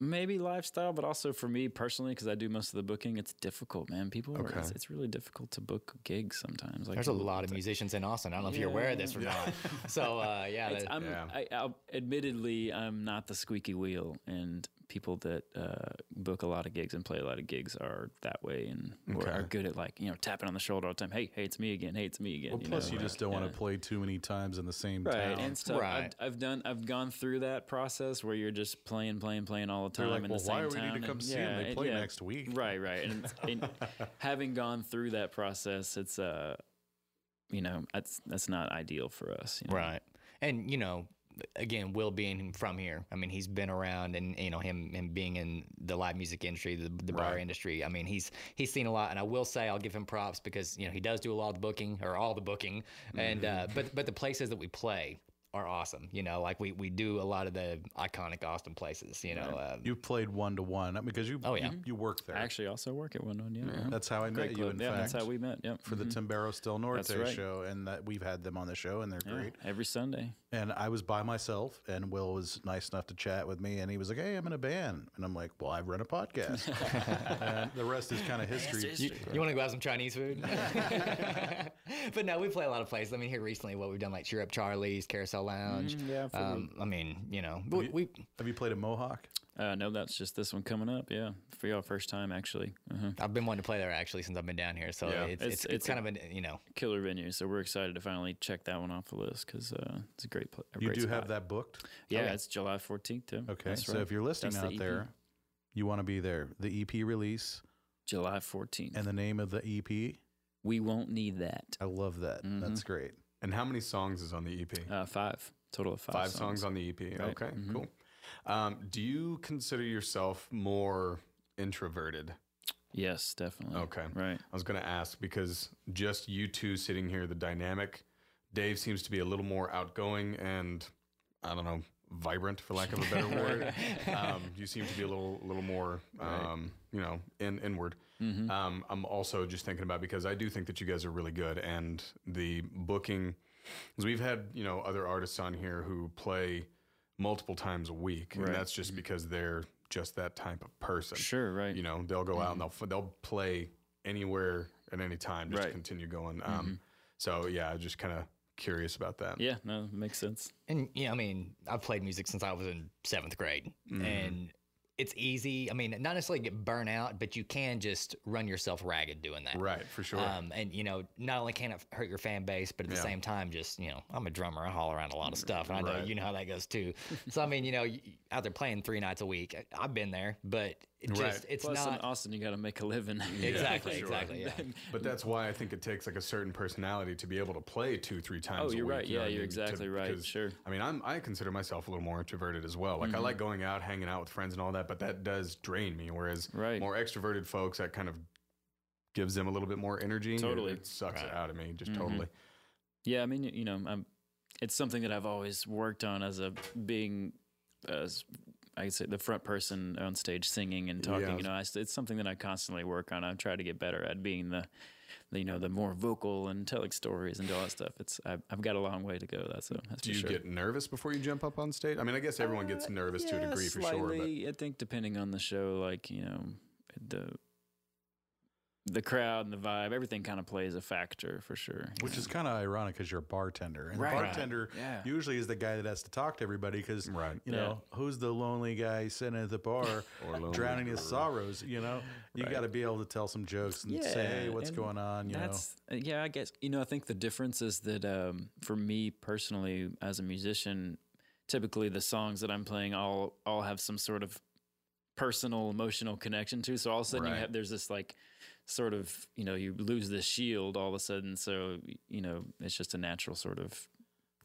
maybe lifestyle, but also for me personally, because I do most of the booking, it's difficult, man. People, are, it's, Okay. it's really difficult to book gigs sometimes. Like There's a lot of musicians in Austin. I don't know if you're aware of this or not. So uh, yeah, It's, that- I'm, Yeah. I, I'll, admittedly, I'm not the squeaky wheel, and people that uh, book a lot of gigs and play a lot of gigs are that way and Okay. are good at like you know tapping on the shoulder all the time. Hey, hey, it's me again. Hey, it's me again. Well, plus know, you like, just don't yeah. want to play too many times in the same Right, town. and stuff. Right. I've, I've done. I've gone through that process where you're just playing, playing, playing all the They're time like, in well, the same why do we town. need to come and- see them? They and- play next week. Right, right. And, and having gone through that process, it's uh, you know, that's that's not ideal for us. You know? Right. And, you know, again, Will being from here, I mean, he's been around and, you know, him, him being in the live music industry, the, the bar Right. industry. I mean, he's, he's seen a lot. And I will say, I'll give him props because, you know, he does do a lot of the booking or all the booking. And, uh, but, but the places that we play are awesome. You know, like we, we do a lot of the iconic Austin places, you know. Um, You played one to one because you Oh, yeah. you, you work there. I actually also work at one on yeah. uh-huh. that's how I Great met you. In yeah, fact, that's how we met. Yep. for the Mhm. Timbero Still Norte right. show, and that we've had them on the show, and they're Yeah, great. every Sunday. And I was by myself, and Will was nice enough to chat with me, and he was like, "Hey, I'm in a band," and I'm like, "Well, I run a podcast." and the rest is kind of history. You, you want to go have some Chinese food? but no, we play a lot of places. I mean, here recently, what we've done, like Cheer Up Charlie's, Carousel Lounge. Mm, yeah, for the- um, I mean, you know, we, we Have you played at Mohawk? Uh, no, that's just this one coming up. Yeah, for y'all first time actually. Uh-huh. I've been wanting to play there actually since I've been down here. So Yeah. it's, It's- it's, it's it's kind of a, you know, Killer venue, so we're excited to finally check that one off the list because uh, it's a great. place. a You great do have that booked. Yeah, Okay. it's July 14th too. Okay, That's so right. if you're listening That's out EP. there, you want to be there. The EP release July 14th. and the name of the EP. we won't need that. I love that. Mm-hmm. That's great. And how many songs is on the EP? Uh, five total of five. Five songs. on the EP. Right. Okay, Mhm. cool. Um, do you consider yourself more introverted? Yes, definitely. Okay. Right. I was going to ask because just you two sitting here, the dynamic, Dave seems to be a little more outgoing and I don't know, vibrant for lack of a better word. Um, you seem to be a little, little more, um, you know, in, inward. Mm-hmm. Um, I'm also just thinking about because I do think that you guys are really good and the booking, because we've had you know other artists on here who play multiple times a week, Right. and that's just because they're just that type of person. Sure. Right. You know, they'll go out and they'll they'll play anywhere at any time just to continue going. Um, So yeah, just kind of curious about that. yeah. No, makes sense. and yeah, I mean, I've played music since I was in seventh grade, Mm-hmm. and it's easy. I mean, not necessarily get burnt out, but you can just run yourself ragged doing that. Right, for sure. Um, and you know, not only can it hurt your fan base, but at the Yeah. same time, just you know, I'm a drummer. I haul around a lot of stuff, and I know Right. you know how that goes too. so I mean, you know, out there playing three nights a week, I've been there, but it just Right. it's Plus, in not Austin, you got to make a living. exactly, sure. exactly. Yeah. But that's why I think it takes like a certain personality to be able to play two, three times. Oh, a you're week, right. you know Yeah, what you're mean? To- exactly right. Sure. Mm-hmm. I mean, I'm I consider myself a little more introverted as well. Like I like going out, hanging out with friends and all that, but that does drain me. Whereas Right. more extroverted folks, that kind of gives them a little bit more energy. It- Totally. it, sucks it out of me, just Mhm. totally. Yeah, I mean, you know, I'm, it's something that I've always worked on as a being, as I say, the front person on stage singing and talking. Yeah. You know, I, it's something that I constantly work on. I try to get better at being the, the, you know, the more vocal and telling stories and do all that stuff. It's I've, I've got a long way to go. That's a, that's Do you sure. get nervous before you jump up on stage? I mean, I guess everyone gets Uh, nervous to a yeah, degree for sure, but. I think depending on the show, like you know, the the crowd and the vibe, everything kind of plays a factor for sure. Which is kind of ironic because you're a bartender, and Right. the bartender Yeah. usually is the guy that has to talk to everybody because Right. you know who's the lonely guy sitting at the bar Or drowning his sorrows. You know, you Right. got to be able to tell some jokes and say, "Hey, what's and going on?" You know, That's uh, yeah, I guess you know. I think the difference is that um, for me personally, as a musician, typically the songs that I'm playing all all have some sort of personal emotional connection to. So all of a sudden, Right. you have there's this like sort of you know you lose this shield all of a sudden. So you know it's just a natural sort of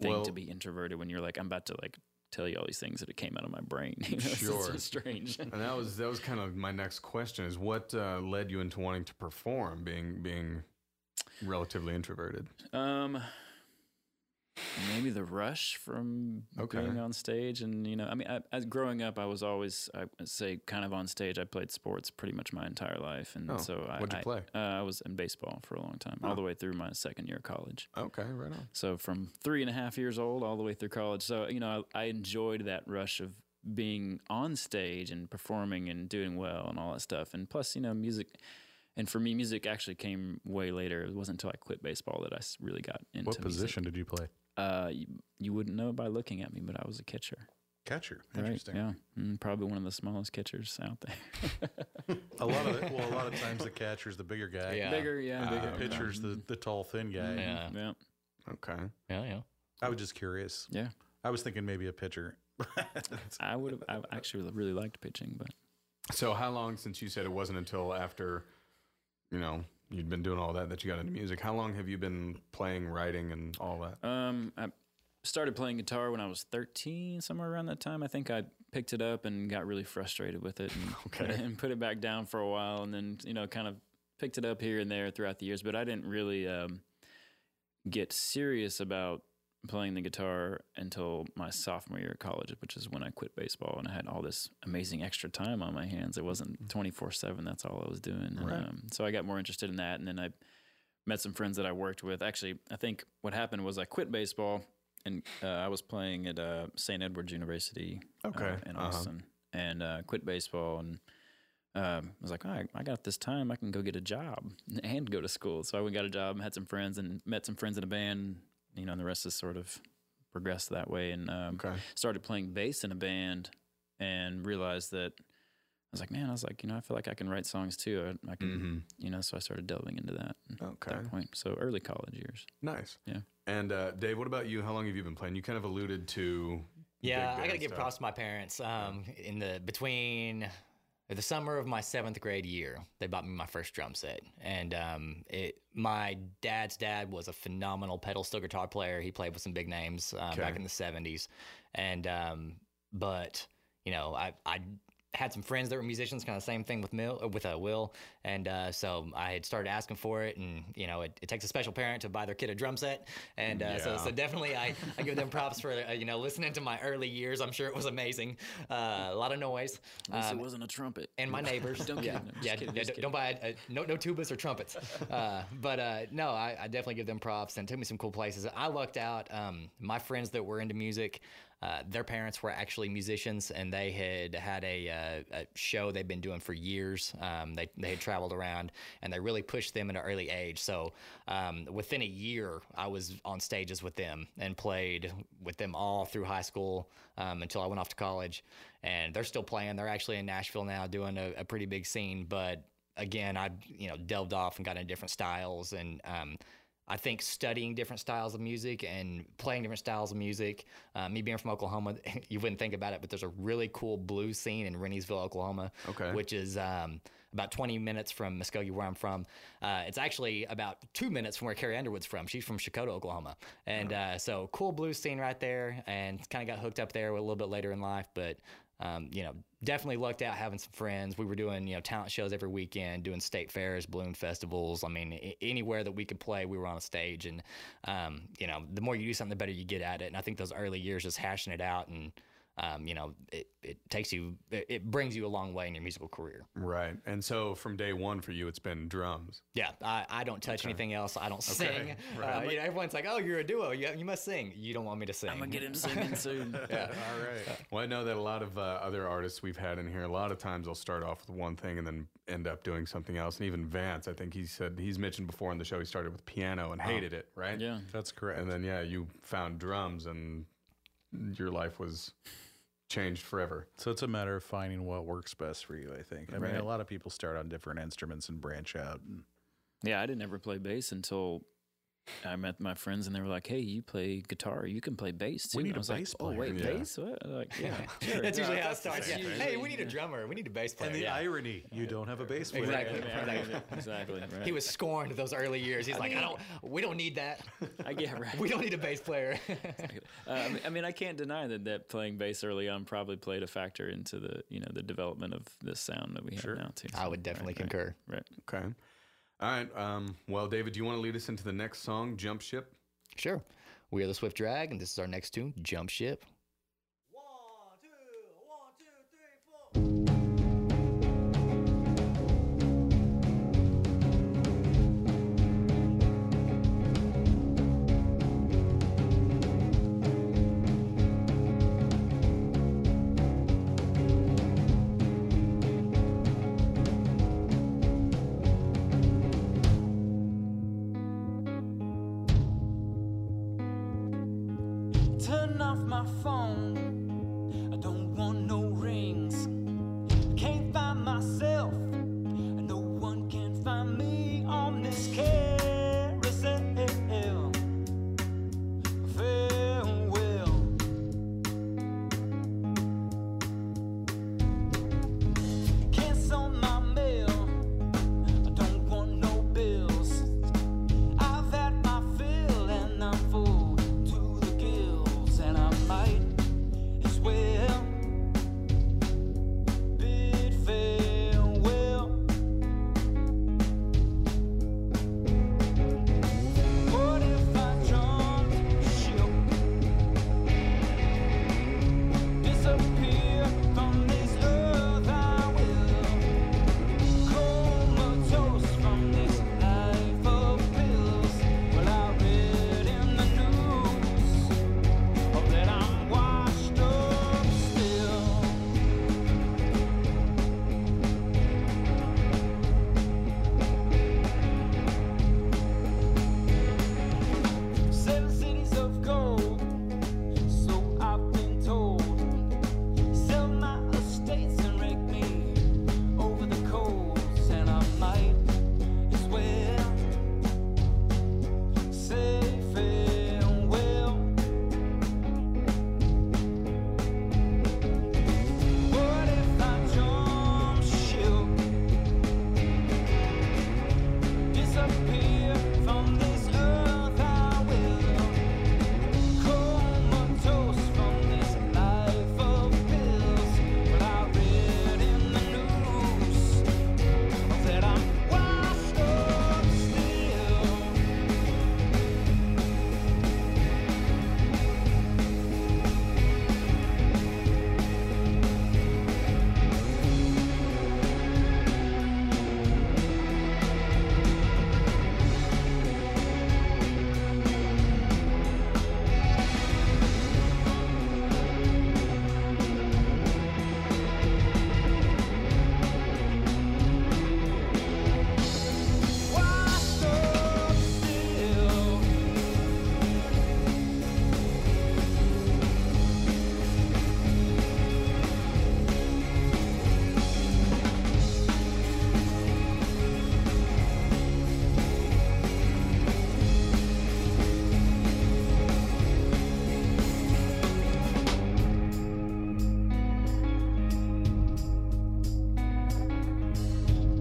thing Well- to be introverted when you're like I'm about to like tell you all these things that it came out of my brain. You know, Sure. strange. And that was that was kind of my next question: is what uh, led you into wanting to perform, being being relatively introverted? Um, maybe the rush from Okay. being on stage, and you know, I mean, I, as growing up, I was always, I say, kind of on stage. I played sports pretty much my entire life, and Oh, so I, what'd you I- play? Uh, I was in baseball for a long time, all the way through my second year of college. Okay, right on. So from three and a half years old all the way through college. So you know, I, I enjoyed that rush of being on stage and performing and doing well and all that stuff. And plus, you know, music. And for me, music actually came way later. It wasn't until I quit baseball that I really got into what music. position did you play? Uh, you, you wouldn't know by looking at me, but I was a catcher. Catcher. Right, Interesting. yeah, mm, probably one of the smallest catchers out there. A lot of it, well, a lot of times the catcher's the bigger guy. Yeah. Bigger, yeah, The bigger. pitcher's the, the tall, thin guy. Yeah. Yeah, Okay. Yeah, yeah. I was just curious. yeah. I was thinking maybe a pitcher. I would have. I actually really liked pitching, but So how long since you said it wasn't until after, you know, you'd been doing all that that you got into music? How long have you been playing, writing, and all that? Um, I started playing guitar when I was 13, somewhere around that time. I think I picked it up and got really frustrated with it and, Okay. and put it back down for a while and then, you know, kind of picked it up here and there throughout the years. But I didn't really um, get serious about playing the guitar until my sophomore year of college, which is when I quit baseball and I had all this amazing extra time on my hands. It wasn't 24 7, that's all I was doing. And, Right. um, so I got more interested in that. And then I met some friends that I worked with. Actually, I think what happened was I quit baseball and uh, I was playing at uh, St. Edward's University uh, Okay, in uh-huh. Austin and uh, quit baseball and um, I was like, all right, I got this time. I can go get a job and go to school. So I went and got a job, had some friends, and met some friends in a band. You know, and the rest is sort of progressed that way. And um, Okay. started playing bass in a band and realized that I was like, man, I was like, you know, I feel like I can write songs too. I, I can, Mm-hmm. you know, so I started delving into that at Okay. that point. So early college years. Nice. Yeah. And uh, Dave, what about you? How long have you been playing? You kind of alluded to. Yeah, I gotta give props to my parents. Um, in the between the summer of my seventh grade year, they bought me my first drum set, and um, it. My dad's dad was a phenomenal pedal steel guitar player. He played with some big names uh, back in the '70s, and um, but you know, I I had some friends that were musicians, kind of same thing with Mill, uh, with uh, Will, and uh, so I had started asking for it, and you know, it, it takes a special parent to buy their kid a drum set, and uh, so Yeah. so definitely I, I give them props for uh, you know listening to my early years. I'm sure it was amazing, uh, a lot of noise. At least Um, it wasn't a trumpet. and my neighbors. Don't yeah, kid- no, just yeah, kidding, yeah, don't- don't buy a, a, no no tubas or trumpets. Uh, but uh, no, I, I definitely give them props and took me some cool places. I lucked out. Um, my friends that were into music, uh, their parents were actually musicians, and they had had a, uh, a show they'd been doing for years. Um, they they had traveled around, and they really pushed them at an early age. So um, within a year, I was on stages with them and played with them all through high school um, until I went off to college. And they're still playing. They're actually in Nashville now, doing a, a pretty big scene. But again, I you know delved off and got into different styles, and um, I think studying different styles of music and playing different styles of music. Uh, me being from Oklahoma, you wouldn't think about it, but there's a really cool blues scene in Rentiesville, Oklahoma, Okay. which is um, about 20 minutes from Muskogee, where I'm from. Uh, it's actually about two minutes from where Carrie Underwood's from. She's from Checotah, Oklahoma, and uh, so cool blues scene right there, and kind of got hooked up there a little bit later in life, but. Um, you know, definitely lucked out having some friends. We were doing, you know, talent shows every weekend, doing state fairs, balloon festivals. I mean, I- anywhere that we could play, we were on a stage. And, um, you know, the more you do something, the better you get at it. And I think those early years, just hashing it out and, um, you know, it, it takes you, it, it brings you a long way in your musical career. Right. And so from day one for you, it's been drums. Yeah, I, I don't touch anything else. I don't sing. right. Uh, you know, everyone's like, "Oh, you're a duo. You, you must sing." You don't want me to sing. I'm gonna get him singing soon. All right. Well, I know that a lot of uh, other artists we've had in here, a lot of times they'll start off with one thing and then end up doing something else. And even Vance, I think he said he's mentioned before on the show, he started with piano and hated it, right? Yeah. That's correct. And then, yeah, you found drums and your life was changed forever. So it's a matter of finding what works best for you, I think. I mean, a lot of people start on different instruments and branch out. And Yeah, I didn't ever play bass until I met my friends, and they were like, "Hey, you play guitar? You can play bass too." We need And I a was like, bass Oh wait, Yeah. bass? What? Like, yeah, sure. That's usually how it starts. Yeah. Hey, we need a drummer. We need a bass player. and the yeah. irony, you don't have a bass player. Exactly. Yeah, yeah, yeah, exactly. Right. He was scorned those early years. He's like, I don't. We don't need that. I get right. We don't need a bass player. Uh, I, mean, I can't deny that that playing bass early on probably played a factor into the you know the development of this sound that we have now too. I would definitely right, right, concur. Right. Okay. All right. Um, well, David, do you want to lead us into the next song, Jump Ship? Sure. We are the Swift Drag, and this is our next tune, Jump Ship.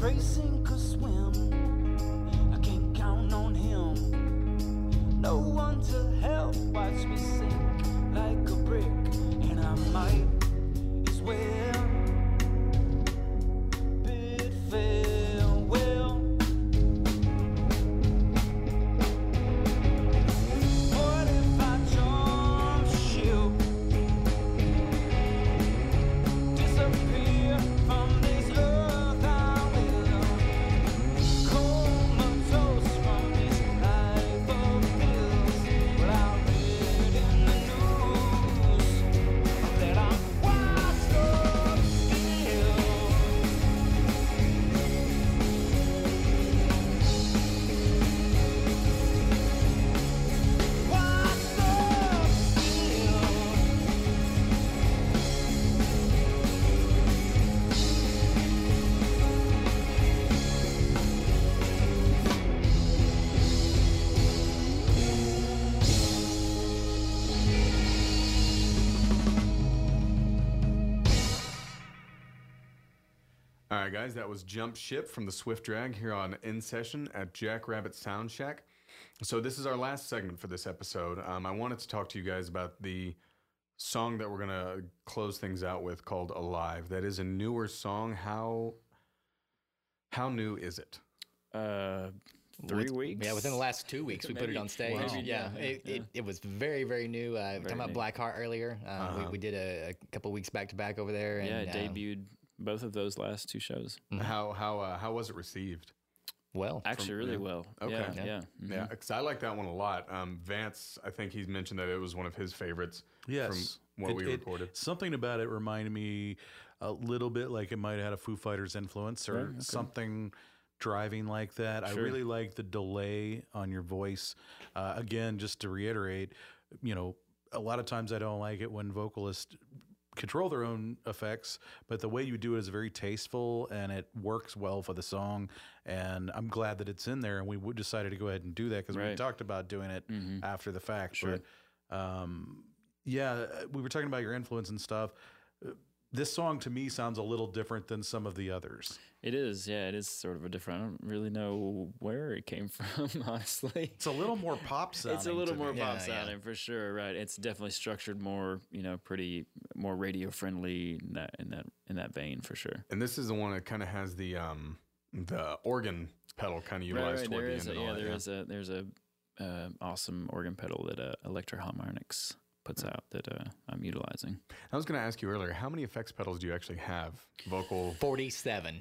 racing could swim. I can't count on him. No one to help watch me sing. Guys, that was Jump Ship from the Swift Drag here on In Session at Jackrabbit Sound Shack. So, this is our last segment for this episode. Um, I wanted to talk to you guys about the song that we're going to close things out with called Alive. That is a newer song. How how new is it? Uh, three With- weeks. Yeah, within the last two weeks, we put it on stage. Wow. Yeah, Yeah, it, yeah. It, it was very, very new. Uh, talking about new. Blackheart earlier. Uh, Uh-huh. we, we did a, a couple weeks back to back over there. And, yeah, it um, debuted both of those last two shows. How how uh, how was it received? well. Actually, really yeah. well. Okay. Yeah, Yeah. yeah. mhm. Yeah, because I like that one a lot. Um, Vance, I think he's mentioned that it was one of his favorites. Yes. from what It- we it- recorded. Something about it reminded me a little bit like it might have had a Foo Fighters influence or Yeah, okay. something driving like that. I really like the delay on your voice. Uh, again, just to reiterate, you know, a lot of times I don't like it when vocalists control their own effects, but the way you do it is very tasteful and it works well for the song. And I'm glad that it's in there. And we decided to go ahead and do that because we talked about doing it Mhm. after the fact. Sure. But um, yeah, we were talking about your influence and stuff. This song to me sounds a little different than some of the others. It is. Yeah, it is sort of a different. I don't really know where it came from, honestly. It's a little more pop sounding. It's a little more me. pop Yeah, yeah. sounding for sure, right? It's definitely structured more, you know, pretty more radio friendly in that in that in that vein for sure. And this is the one that kind of has the um the organ pedal kind of utilized right. toward There the end. a, and yeah, all that, there is a there's a uh, awesome organ pedal that uh, Electro-Harmonix puts out that uh, I'm utilizing. I was going to ask you earlier, how many effects pedals do you actually have? Vocal. 47.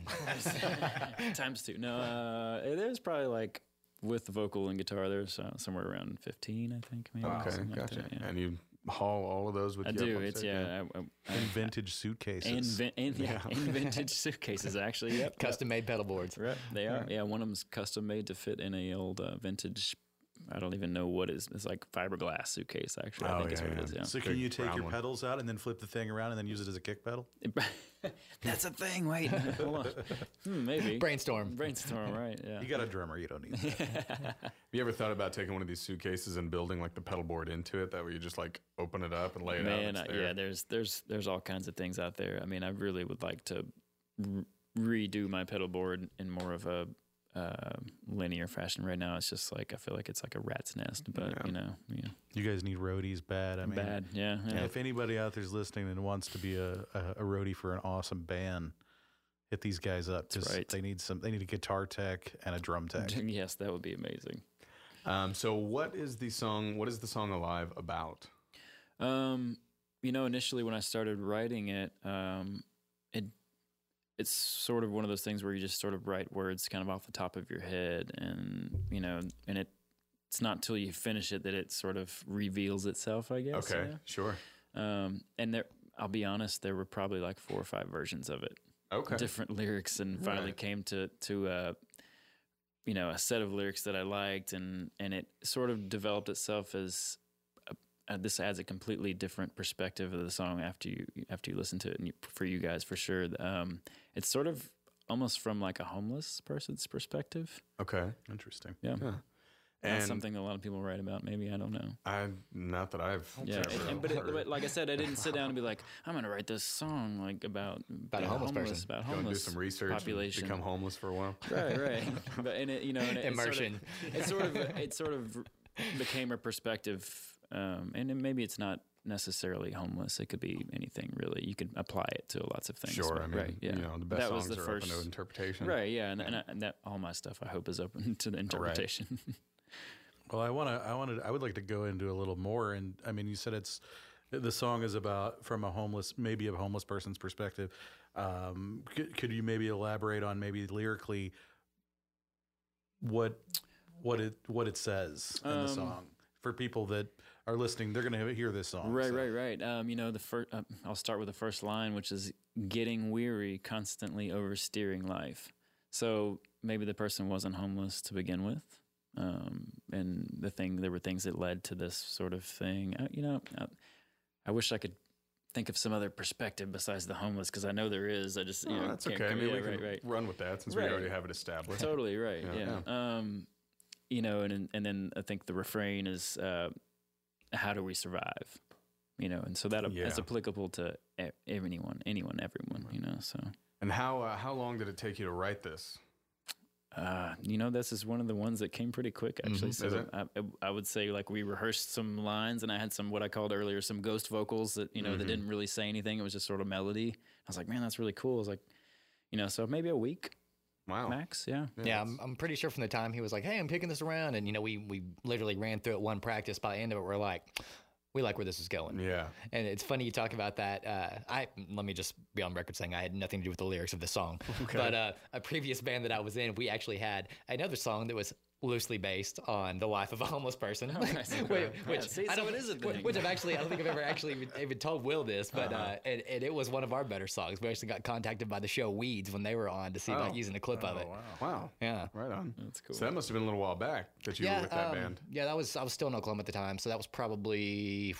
Times two. No, uh, there's probably like with the vocal and guitar, there's uh, somewhere around 15, I think. Maybe, Okay, something like gotcha. that, yeah. And you haul all of those with I you do. up It's stage? yeah. I, I, I, And vintage suitcases. and, vin- and, yeah, and vintage suitcases actually. Yep. Custom made pedal boards. Right. They are. Yeah. One of them's custom made to fit in a old uh, vintage. I don't even know what is. It's like fiberglass suitcase. Actually, I Oh, think is what yeah. it is. Yeah. so can you take your one. pedals out and then flip the thing around and then use it as a kick pedal? That's a thing. Wait, hold on. Hmm, maybe Brainstorm. Brainstorm. Right. Yeah. You got a drummer, you don't need that. Have you ever thought about taking one of these suitcases and building like the pedal board into it? That way you just like open it up and lay it Man, out. uh, yeah. There's there's there's all kinds of things out there. I mean, I really would like to r- redo my pedal board in more of a uh, linear fashion. Right now, it's just like I feel like it's like a rat's nest. But Yeah. you know, yeah, You guys need roadies bad. I mean, bad. Yeah. yeah. If anybody out there's listening and wants to be a, a, a roadie for an awesome band, hit these guys up. That's 'cause right. They need some. They need a guitar tech and a drum tech. yes, that would be amazing. Um, so what is the song? What is the song "Alive" about? Um, you know, initially when I started writing it, um, it it's sort of one of those things where you just sort of write words kind of off the top of your head, and you know, and it it's not till you finish it that it sort of reveals itself. I guess. Okay, sure. Um, and there, I'll be honest, there were probably like four or five versions of it, Okay. different lyrics, and finally Right. came to to uh, you know, a set of lyrics that I liked, and and it sort of developed itself as uh, this adds a completely different perspective of the song after you after you listen to it, and you, for you guys for sure. Um, it's sort of almost from like a homeless person's perspective. Okay. Interesting. Yeah, Yeah. That's And something that a lot of people write about. Maybe I don't know. I not that I've Yeah, ever and, and- but, it, but like I said, I didn't sit down and be like, I'm going to write this song like about About a homeless person. about Go and do some research, and population. become homeless for a while. right, right. But and it, you know, and it, Immersion. It sort of, it sort of, it sort of became a perspective, um, and maybe it's not necessarily homeless. It could be anything really. You could apply it to lots of things. Sure, but- I mean, right, yeah. you know, the best that songs the are first, open to interpretation. right? Yeah, and, and, I, and that all my stuff I hope is open to the interpretation. Well, I want to. I wanted. I would like to go into a little more. And I mean, you said it's the song is about from a homeless, maybe a homeless person's perspective. Um, could, could you maybe elaborate on maybe lyrically what what it what it says in the Um, song for people that are listening? They're going to hear this song. Right, so- right, right. Um, you know, the first. Uh, I'll start with the first line, which is "getting weary, constantly oversteering life." So maybe the person wasn't homeless to begin with, um, and the thing there were things that led to this sort of thing. Uh, you know, uh, I wish I could think of some other perspective besides the homeless because I know there is. I just you Oh, know that's okay. I mean, yeah, we can right, right run with that since Right. we already have it established. totally right Yeah, yeah, um you know and and then i think the refrain is uh how do we survive you know and so that Yeah. that's applicable to anyone anyone everyone you know so And how uh, how long did it take you to write this? Uh, you know, this is one of the ones that came pretty quick, actually. So Is it? I, I would say like we rehearsed some lines, and I had some what I called earlier some ghost vocals that you know that didn't really say anything. It was just sort of melody. I was like, man, that's really cool. I was like, you know, so maybe a week Wow. max. Yeah. Yeah, I'm, I'm pretty sure from the time he was like, "Hey, I'm picking this around," and you know, we we literally ran through it one practice. By the end of it, we're like, "We like where this is going." Yeah. And it's funny you talk about that. Uh, I let me just be on record saying I had nothing to do with the lyrics of the song. Okay. But uh, a previous band that I was in, we actually had another song that was loosely based on the life of a homeless person. nice. which, Yeah, see, I so don't, it is a which- thing. which I've actually I don't think I've ever actually even, even told Will this, but uh, and, and it was one of our better songs. We actually got contacted by the show Weeds when they were on to see about Oh. using a clip of it. Wow. wow. Yeah. Right on. That's cool. So that must have been a little while back that you were with that um, band. Yeah, that was I was still in Oklahoma at the time, so that was probably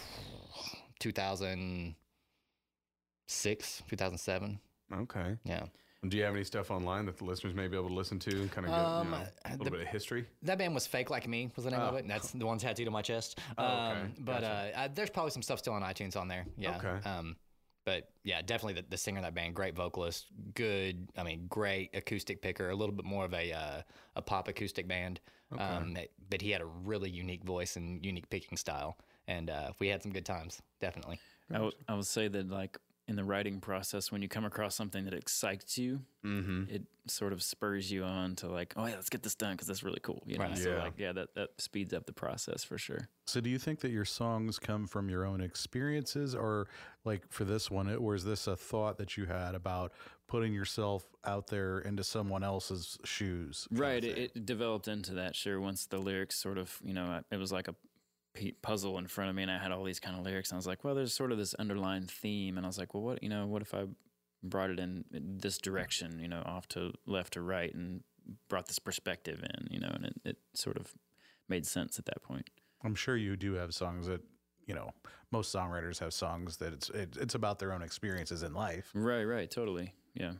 2006, 2007. Okay. Yeah, Do you have any stuff online that the listeners may be able to listen to and kind of get Um, you know, a little the- bit of history? that band was Fake Like Me was the name of it, and that's the one tattooed on my chest. Oh, okay. Um, but uh, I, there's probably some stuff still on iTunes on there. Yeah. Okay. Um, but yeah, definitely the, the singer of that band, great vocalist, good. I mean, great acoustic picker. A little bit more of a uh, a pop acoustic band. Um, but he had a really unique voice and unique picking style, and uh, we had some good times. Definitely. I I would say that like in the writing process, when you come across something that excites you, Mm-hmm. it sort of spurs you on to like, oh yeah, let's get this done because that's really cool. You know, Right. so Yeah. like yeah, that that speeds up the process for sure. So, do you think that your songs come from your own experiences, or like for this one, it- or is this a thought that you had about putting yourself out there into someone else's shoes? Right. It, it developed into that. Sure. Once the lyrics sort of, you know, it was like a p- puzzle in front of me, and I had all these kind of lyrics. And I was like, well, there's sort of this underlying theme, and I was like, well, what, you know, what if I brought it in this direction, you know, off to left to right, and brought this perspective in, you know, and it, it sort of made sense at that point. I'm sure you do have songs that you know most songwriters have songs that it's it, it's about their own experiences in life. Right. Right. Totally. Yeah.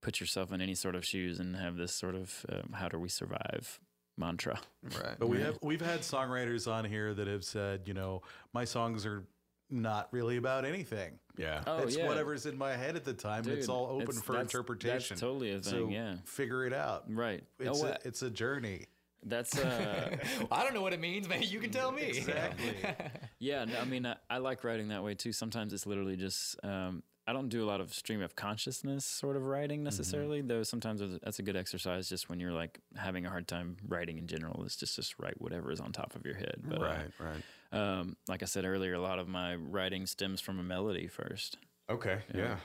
Put yourself in any sort of shoes and have this sort of um, how do we survive mantra. Right. But we have we've had songwriters on here that have said, you know, my songs are not really about anything. Yeah. Oh, it's yeah. whatever's in my head at the time. it's all open it's- for that's- that's interpretation. totally a So thing, yeah. figure it out. Right. It's oh, a, it's a journey. that's uh I don't know what it means, man. You can tell me. Exactly. Yeah, no, I mean, I, I like writing that way too. Sometimes it's literally just, um, I don't do a lot of stream of consciousness sort of writing necessarily, though sometimes that's a good exercise just when you're like having a hard time writing in general. is just, just write whatever is on top of your head. But, uh, right. Right. um, like I said earlier, a lot of my writing stems from a melody first. Okay. Yeah.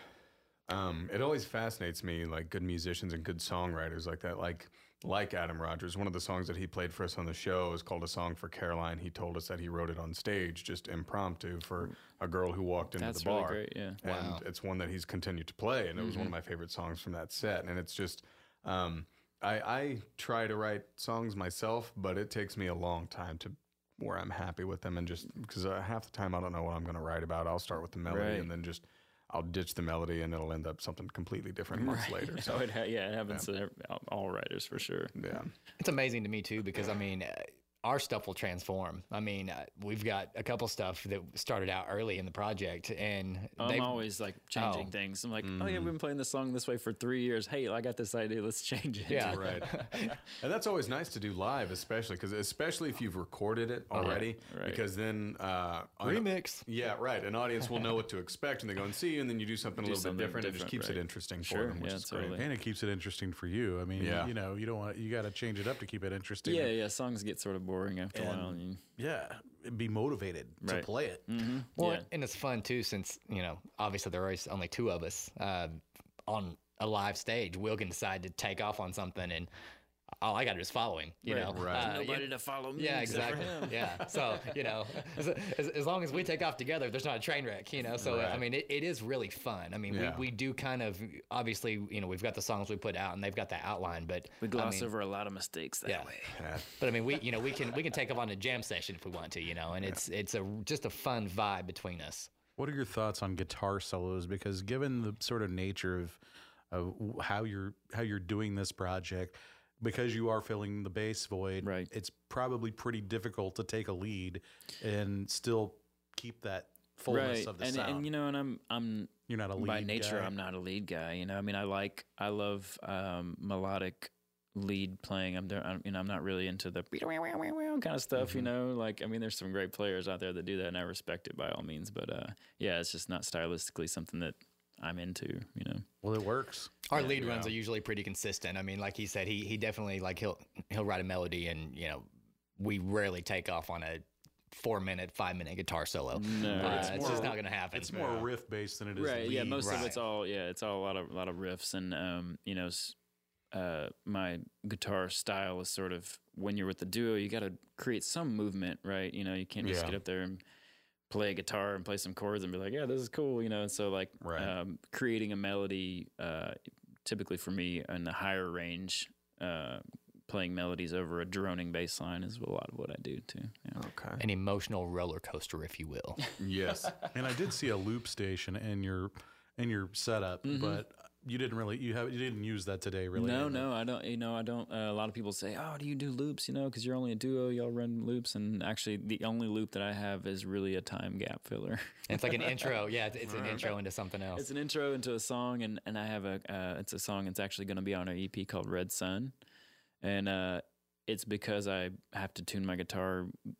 Um, it always fascinates me, like good musicians and good songwriters like that. Like like Adam Rogers. One of the songs that he played for us on the show is called "A Song for Caroline." He told us that he wrote it on stage, just impromptu, for a girl who walked into That's the really bar. great, yeah. And it's one that he's continued to play, and it was one of my favorite songs from that set. And it's just, um, I, I try to write songs myself, but it takes me a long time to where I'm happy with them, and just because uh, half the time I don't know what I'm going to write about. I'll start with the melody, Right. and then just I'll ditch the melody, and it'll end up something completely different months later. So So it ha- yeah, it happens to all writers for sure. yeah, It's amazing to me too because I mean, uh, our stuff will transform. I mean, uh, we've got a couple stuff that started out early in the project, and I'm they've- always like changing Oh. things. I'm like, oh yeah, we've been playing this song this way for three years. Hey, I got this idea. Let's change it. yeah, right. and that's always nice to do live, especially because especially if you've recorded it already, right. because then uh, an- remix. Yeah, right. An audience will know what to expect, and they go and see you, and then you do something Do a little bit something different. It just different, keeps it interesting Sure, for them, which yeah, is totally. great. And it keeps it interesting for you. I mean, Yeah. you know, you don't want you got to change it up to keep it interesting. Yeah, yeah. Songs get sort of boring after a while. And you, yeah. Be motivated to play it. Well, yeah. and it's fun too, since you know, obviously there are only two of us uh, on a live stage. Will can decide to take off on something, and all I got to do is follow him. You Right. know, Right. Uh, nobody yeah, to follow me. yeah, except for exactly. him. Yeah. So, you know, as, as, as long as we take off together, there's not a train wreck, you know? So, I mean, it, it is really fun. I mean, Yeah. we, we do kind of, obviously, you know, we've got the songs we put out and they've got the outline, but We gloss I mean, over a lot of mistakes that Yeah. way. Yeah. but I mean, we, you know, we can, we can take off on a jam session if we want to, you know, and it's, it's a, just a fun vibe between us. What are your thoughts on guitar solos? Because given the sort of nature of of how you're how you're doing this project, because you are filling the bass void, Right. It's probably pretty difficult to take a lead and still keep that fullness right. of the and, sound. and you know, and I'm I'm You're not a lead by nature guy. I'm not a lead guy. You know, I mean, I like I love um, melodic lead playing. I'm there. I'm, you know, I'm not really into the kind of stuff. Mm-hmm. You know, like I mean, there's some great players out there that do that, and I respect it by all means. But uh, yeah, it's just not stylistically something that I'm into. You know. Well, it works. Our lead runs are usually pretty consistent. I mean, like he said, he he definitely like he'll he'll write a melody, and you know, we rarely take off on a four minute, five minute guitar solo. No, Uh, it's it's, more- just not going to happen. It's more riff based than it is right yeah lead. most of it's all yeah it's all a lot of a lot of riffs and um you know uh my guitar style is sort of when you're with the duo you got to create some movement right you know you can't just Yeah. get up there and play a guitar and play some chords and be like yeah this is cool you know and so like Right. um creating a melody uh typically for me in the higher range uh playing melodies over a droning bass line is a lot of what I do too yeah. Okay. An emotional roller coaster, if you will. Yes. And I did see a loop station in your in your setup, Mm-hmm. but you didn't really you have you didn't use that today, really. No, did no, I don't. You know, I don't. Uh, a lot of people say, "Oh, do you do loops?" You know, because you're only a duo, y'all run loops. And actually, the only loop that I have is really a time gap filler. It's like an intro. Yeah, it's, it's an intro into something else. it's an intro into a song, and and I have a. Uh, it's a song. It's actually going to be on an EP called Red Sun, and uh, it's because I have to tune my guitar a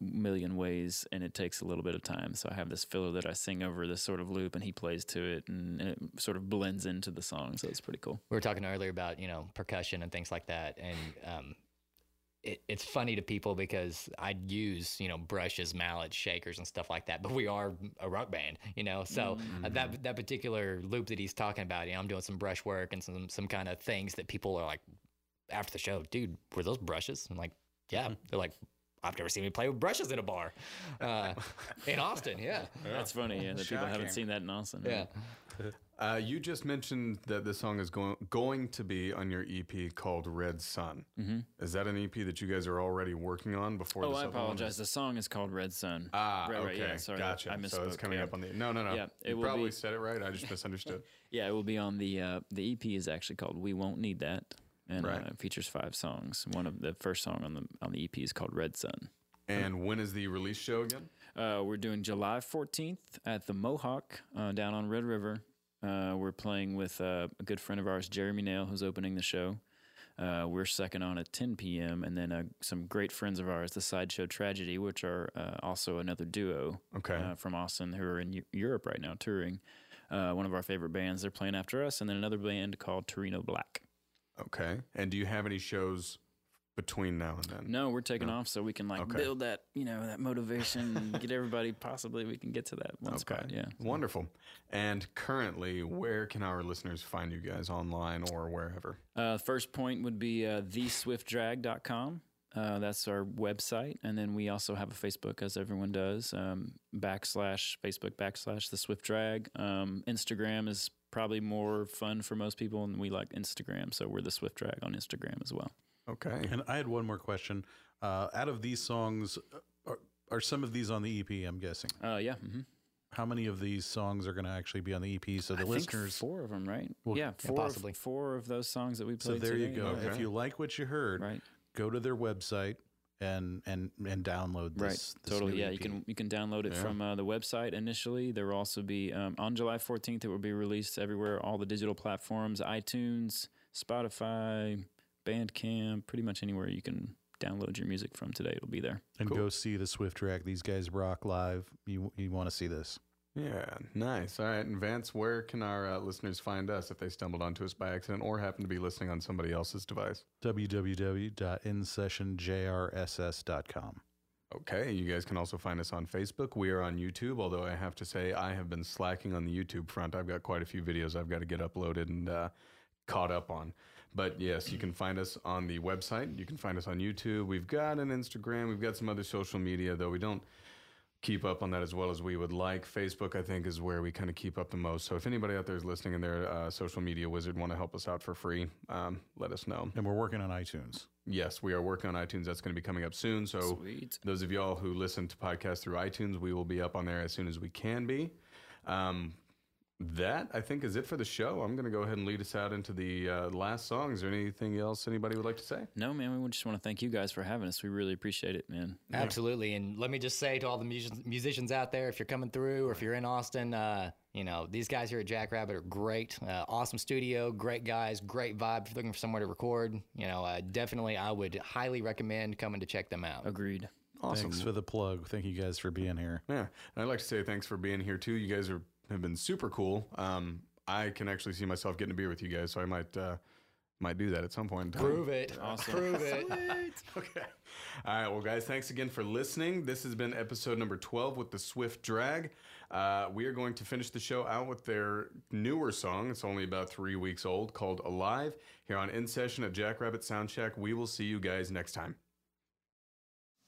million ways, and it takes a little bit of time. So I have this filler that I sing over this sort of loop, and he plays to it, and, and it sort of blends into the song. So it's pretty cool. we were talking earlier about you know percussion and things like that and um, it, it's funny to people because I'd use you know brushes, mallets, shakers, and stuff like that. But we are a rock band, you know. So uh, that that particular loop that he's talking about, you know, I'm doing some brush work and some some kind of things that people are like after the show, dude, were those brushes? I'm like, yeah. They're like, I've never seen me play with brushes in a bar uh, in Austin. Yeah, That's funny. Yeah, that people haven't seen that in Austin. yeah. Uh, you just mentioned that the song is going going to be on your EP called Red Sun. Mm-hmm. Is that an EP that you guys are already working on before? Oh, this I other one? apologize. The song is called Red Sun. Ah, right, okay, right. Yeah, sorry, gotcha. I misspoke. so it's coming yeah. up on the. No, no, no. Yeah, it you will probably be- said it right. I just misunderstood. Yeah, it will be on the uh, the EP is actually called "We Won't Need That," and Right. uh, it features five songs. One of the first song on the on the EP is called "Red Sun." and when is the release show again? Uh, we're doing July 14th at the Mohawk uh, down on Red River. Uh, we're playing with uh, a good friend of ours, Jeremy Nail, who's opening the show. Uh, we're second on at 10 p.m. And then uh, some great friends of ours, the Sideshow Tragedy, which are uh, also another duo Okay. uh, from Austin who are in Eu- Europe right now touring. Uh, one of our favorite bands, they're playing after us. And then another band called Torino Black. Okay. And do you have any shows between now and then? No, we're taking off so we can like Okay. build that, you know, that motivation and get everybody possibly we can get to that one spot. Yeah. Wonderful. And currently, where can our listeners find you guys online or wherever? Uh, first point would be uh, theswiftdrag.com. Uh, that's our website. And then we also have a Facebook, as everyone does, um, backslash Facebook backslash the Swift Drag. Um, Instagram is probably more fun for most people, and we like Instagram. So we're the Swift Drag on Instagram as well. Okay. And I had one more question. Uh, out of these songs, uh, are, are some of these on the EP? I'm guessing. Uh, yeah. hmm How many of these songs are going to actually be on the EP? So the I think listeners. four of them, right? Well, yeah, four, possibly. Of, four of those songs that we played. So played. there you go. Okay. If you like what you heard, Right. go to their website and and and download this. Right, this totally. new Yeah, you can you can download it from uh, the website initially. There will also be um, on July 14th. It will be released everywhere, all the digital platforms, iTunes, Spotify, Bandcamp, pretty much anywhere you can download your music from today. It'll be there. And go see the Swift Drag. These guys rock live. You you want to see this? Yeah, nice. All right. And Vance, where can our uh, listeners find us if they stumbled onto us by accident or happen to be listening on somebody else's device? www.insessionjrss.com. Okay. You guys can also find us on Facebook. We are on YouTube, although I have to say I have been slacking on the YouTube front. I've got quite a few videos I've got to get uploaded and uh, caught up on. But yes, you can find us on the website. You can find us on YouTube. We've got an Instagram. We've got some other social media, though we don't keep up on that as well as we would like. Facebook, I think, is where we kind of keep up the most. So if anybody out there is listening and they're a social media wizard, want to help us out for free, um, let us know. And we're working on iTunes. Yes, we are working on iTunes. That's going to be coming up soon. So Sweet. those of y'all who listen to podcasts through iTunes, we will be up on there as soon as we can be. Um, that I think is it for the show. I'm going to go ahead and lead us out into the uh, last song. Is there anything else anybody would like to say? No, man, we just want to thank you guys for having us. We really appreciate it, man. Absolutely. And let me just say to all the musicians, musicians out there, if you're coming through or if you're in Austin, uh, you know, these guys here at Jackrabbit are great. Uh, awesome studio, great guys, great vibe. If you're looking for somewhere to record, you know, uh, definitely I would highly recommend coming to check them out. Agreed. Awesome. Thanks for the plug. Thank you guys for being here. Yeah, and I'd like to say thanks for being here too. You guys are have been super cool. Um, I can actually see myself getting a beer with you guys, so I might uh, might do that at some point in time. Prove it. Awesome. Prove it. Okay. All right. Well, guys, thanks again for listening. This has been episode number 12 with the Swift Drag. Uh, we are going to finish the show out with their newer song. It's only about three weeks old called Alive here on In Session at Jackrabbit Sound Shack. We will see you guys next time.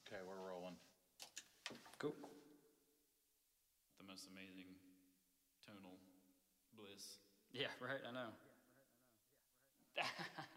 Okay, we're rolling. Cool. The most amazing tonal bliss. Yeah, right, I know.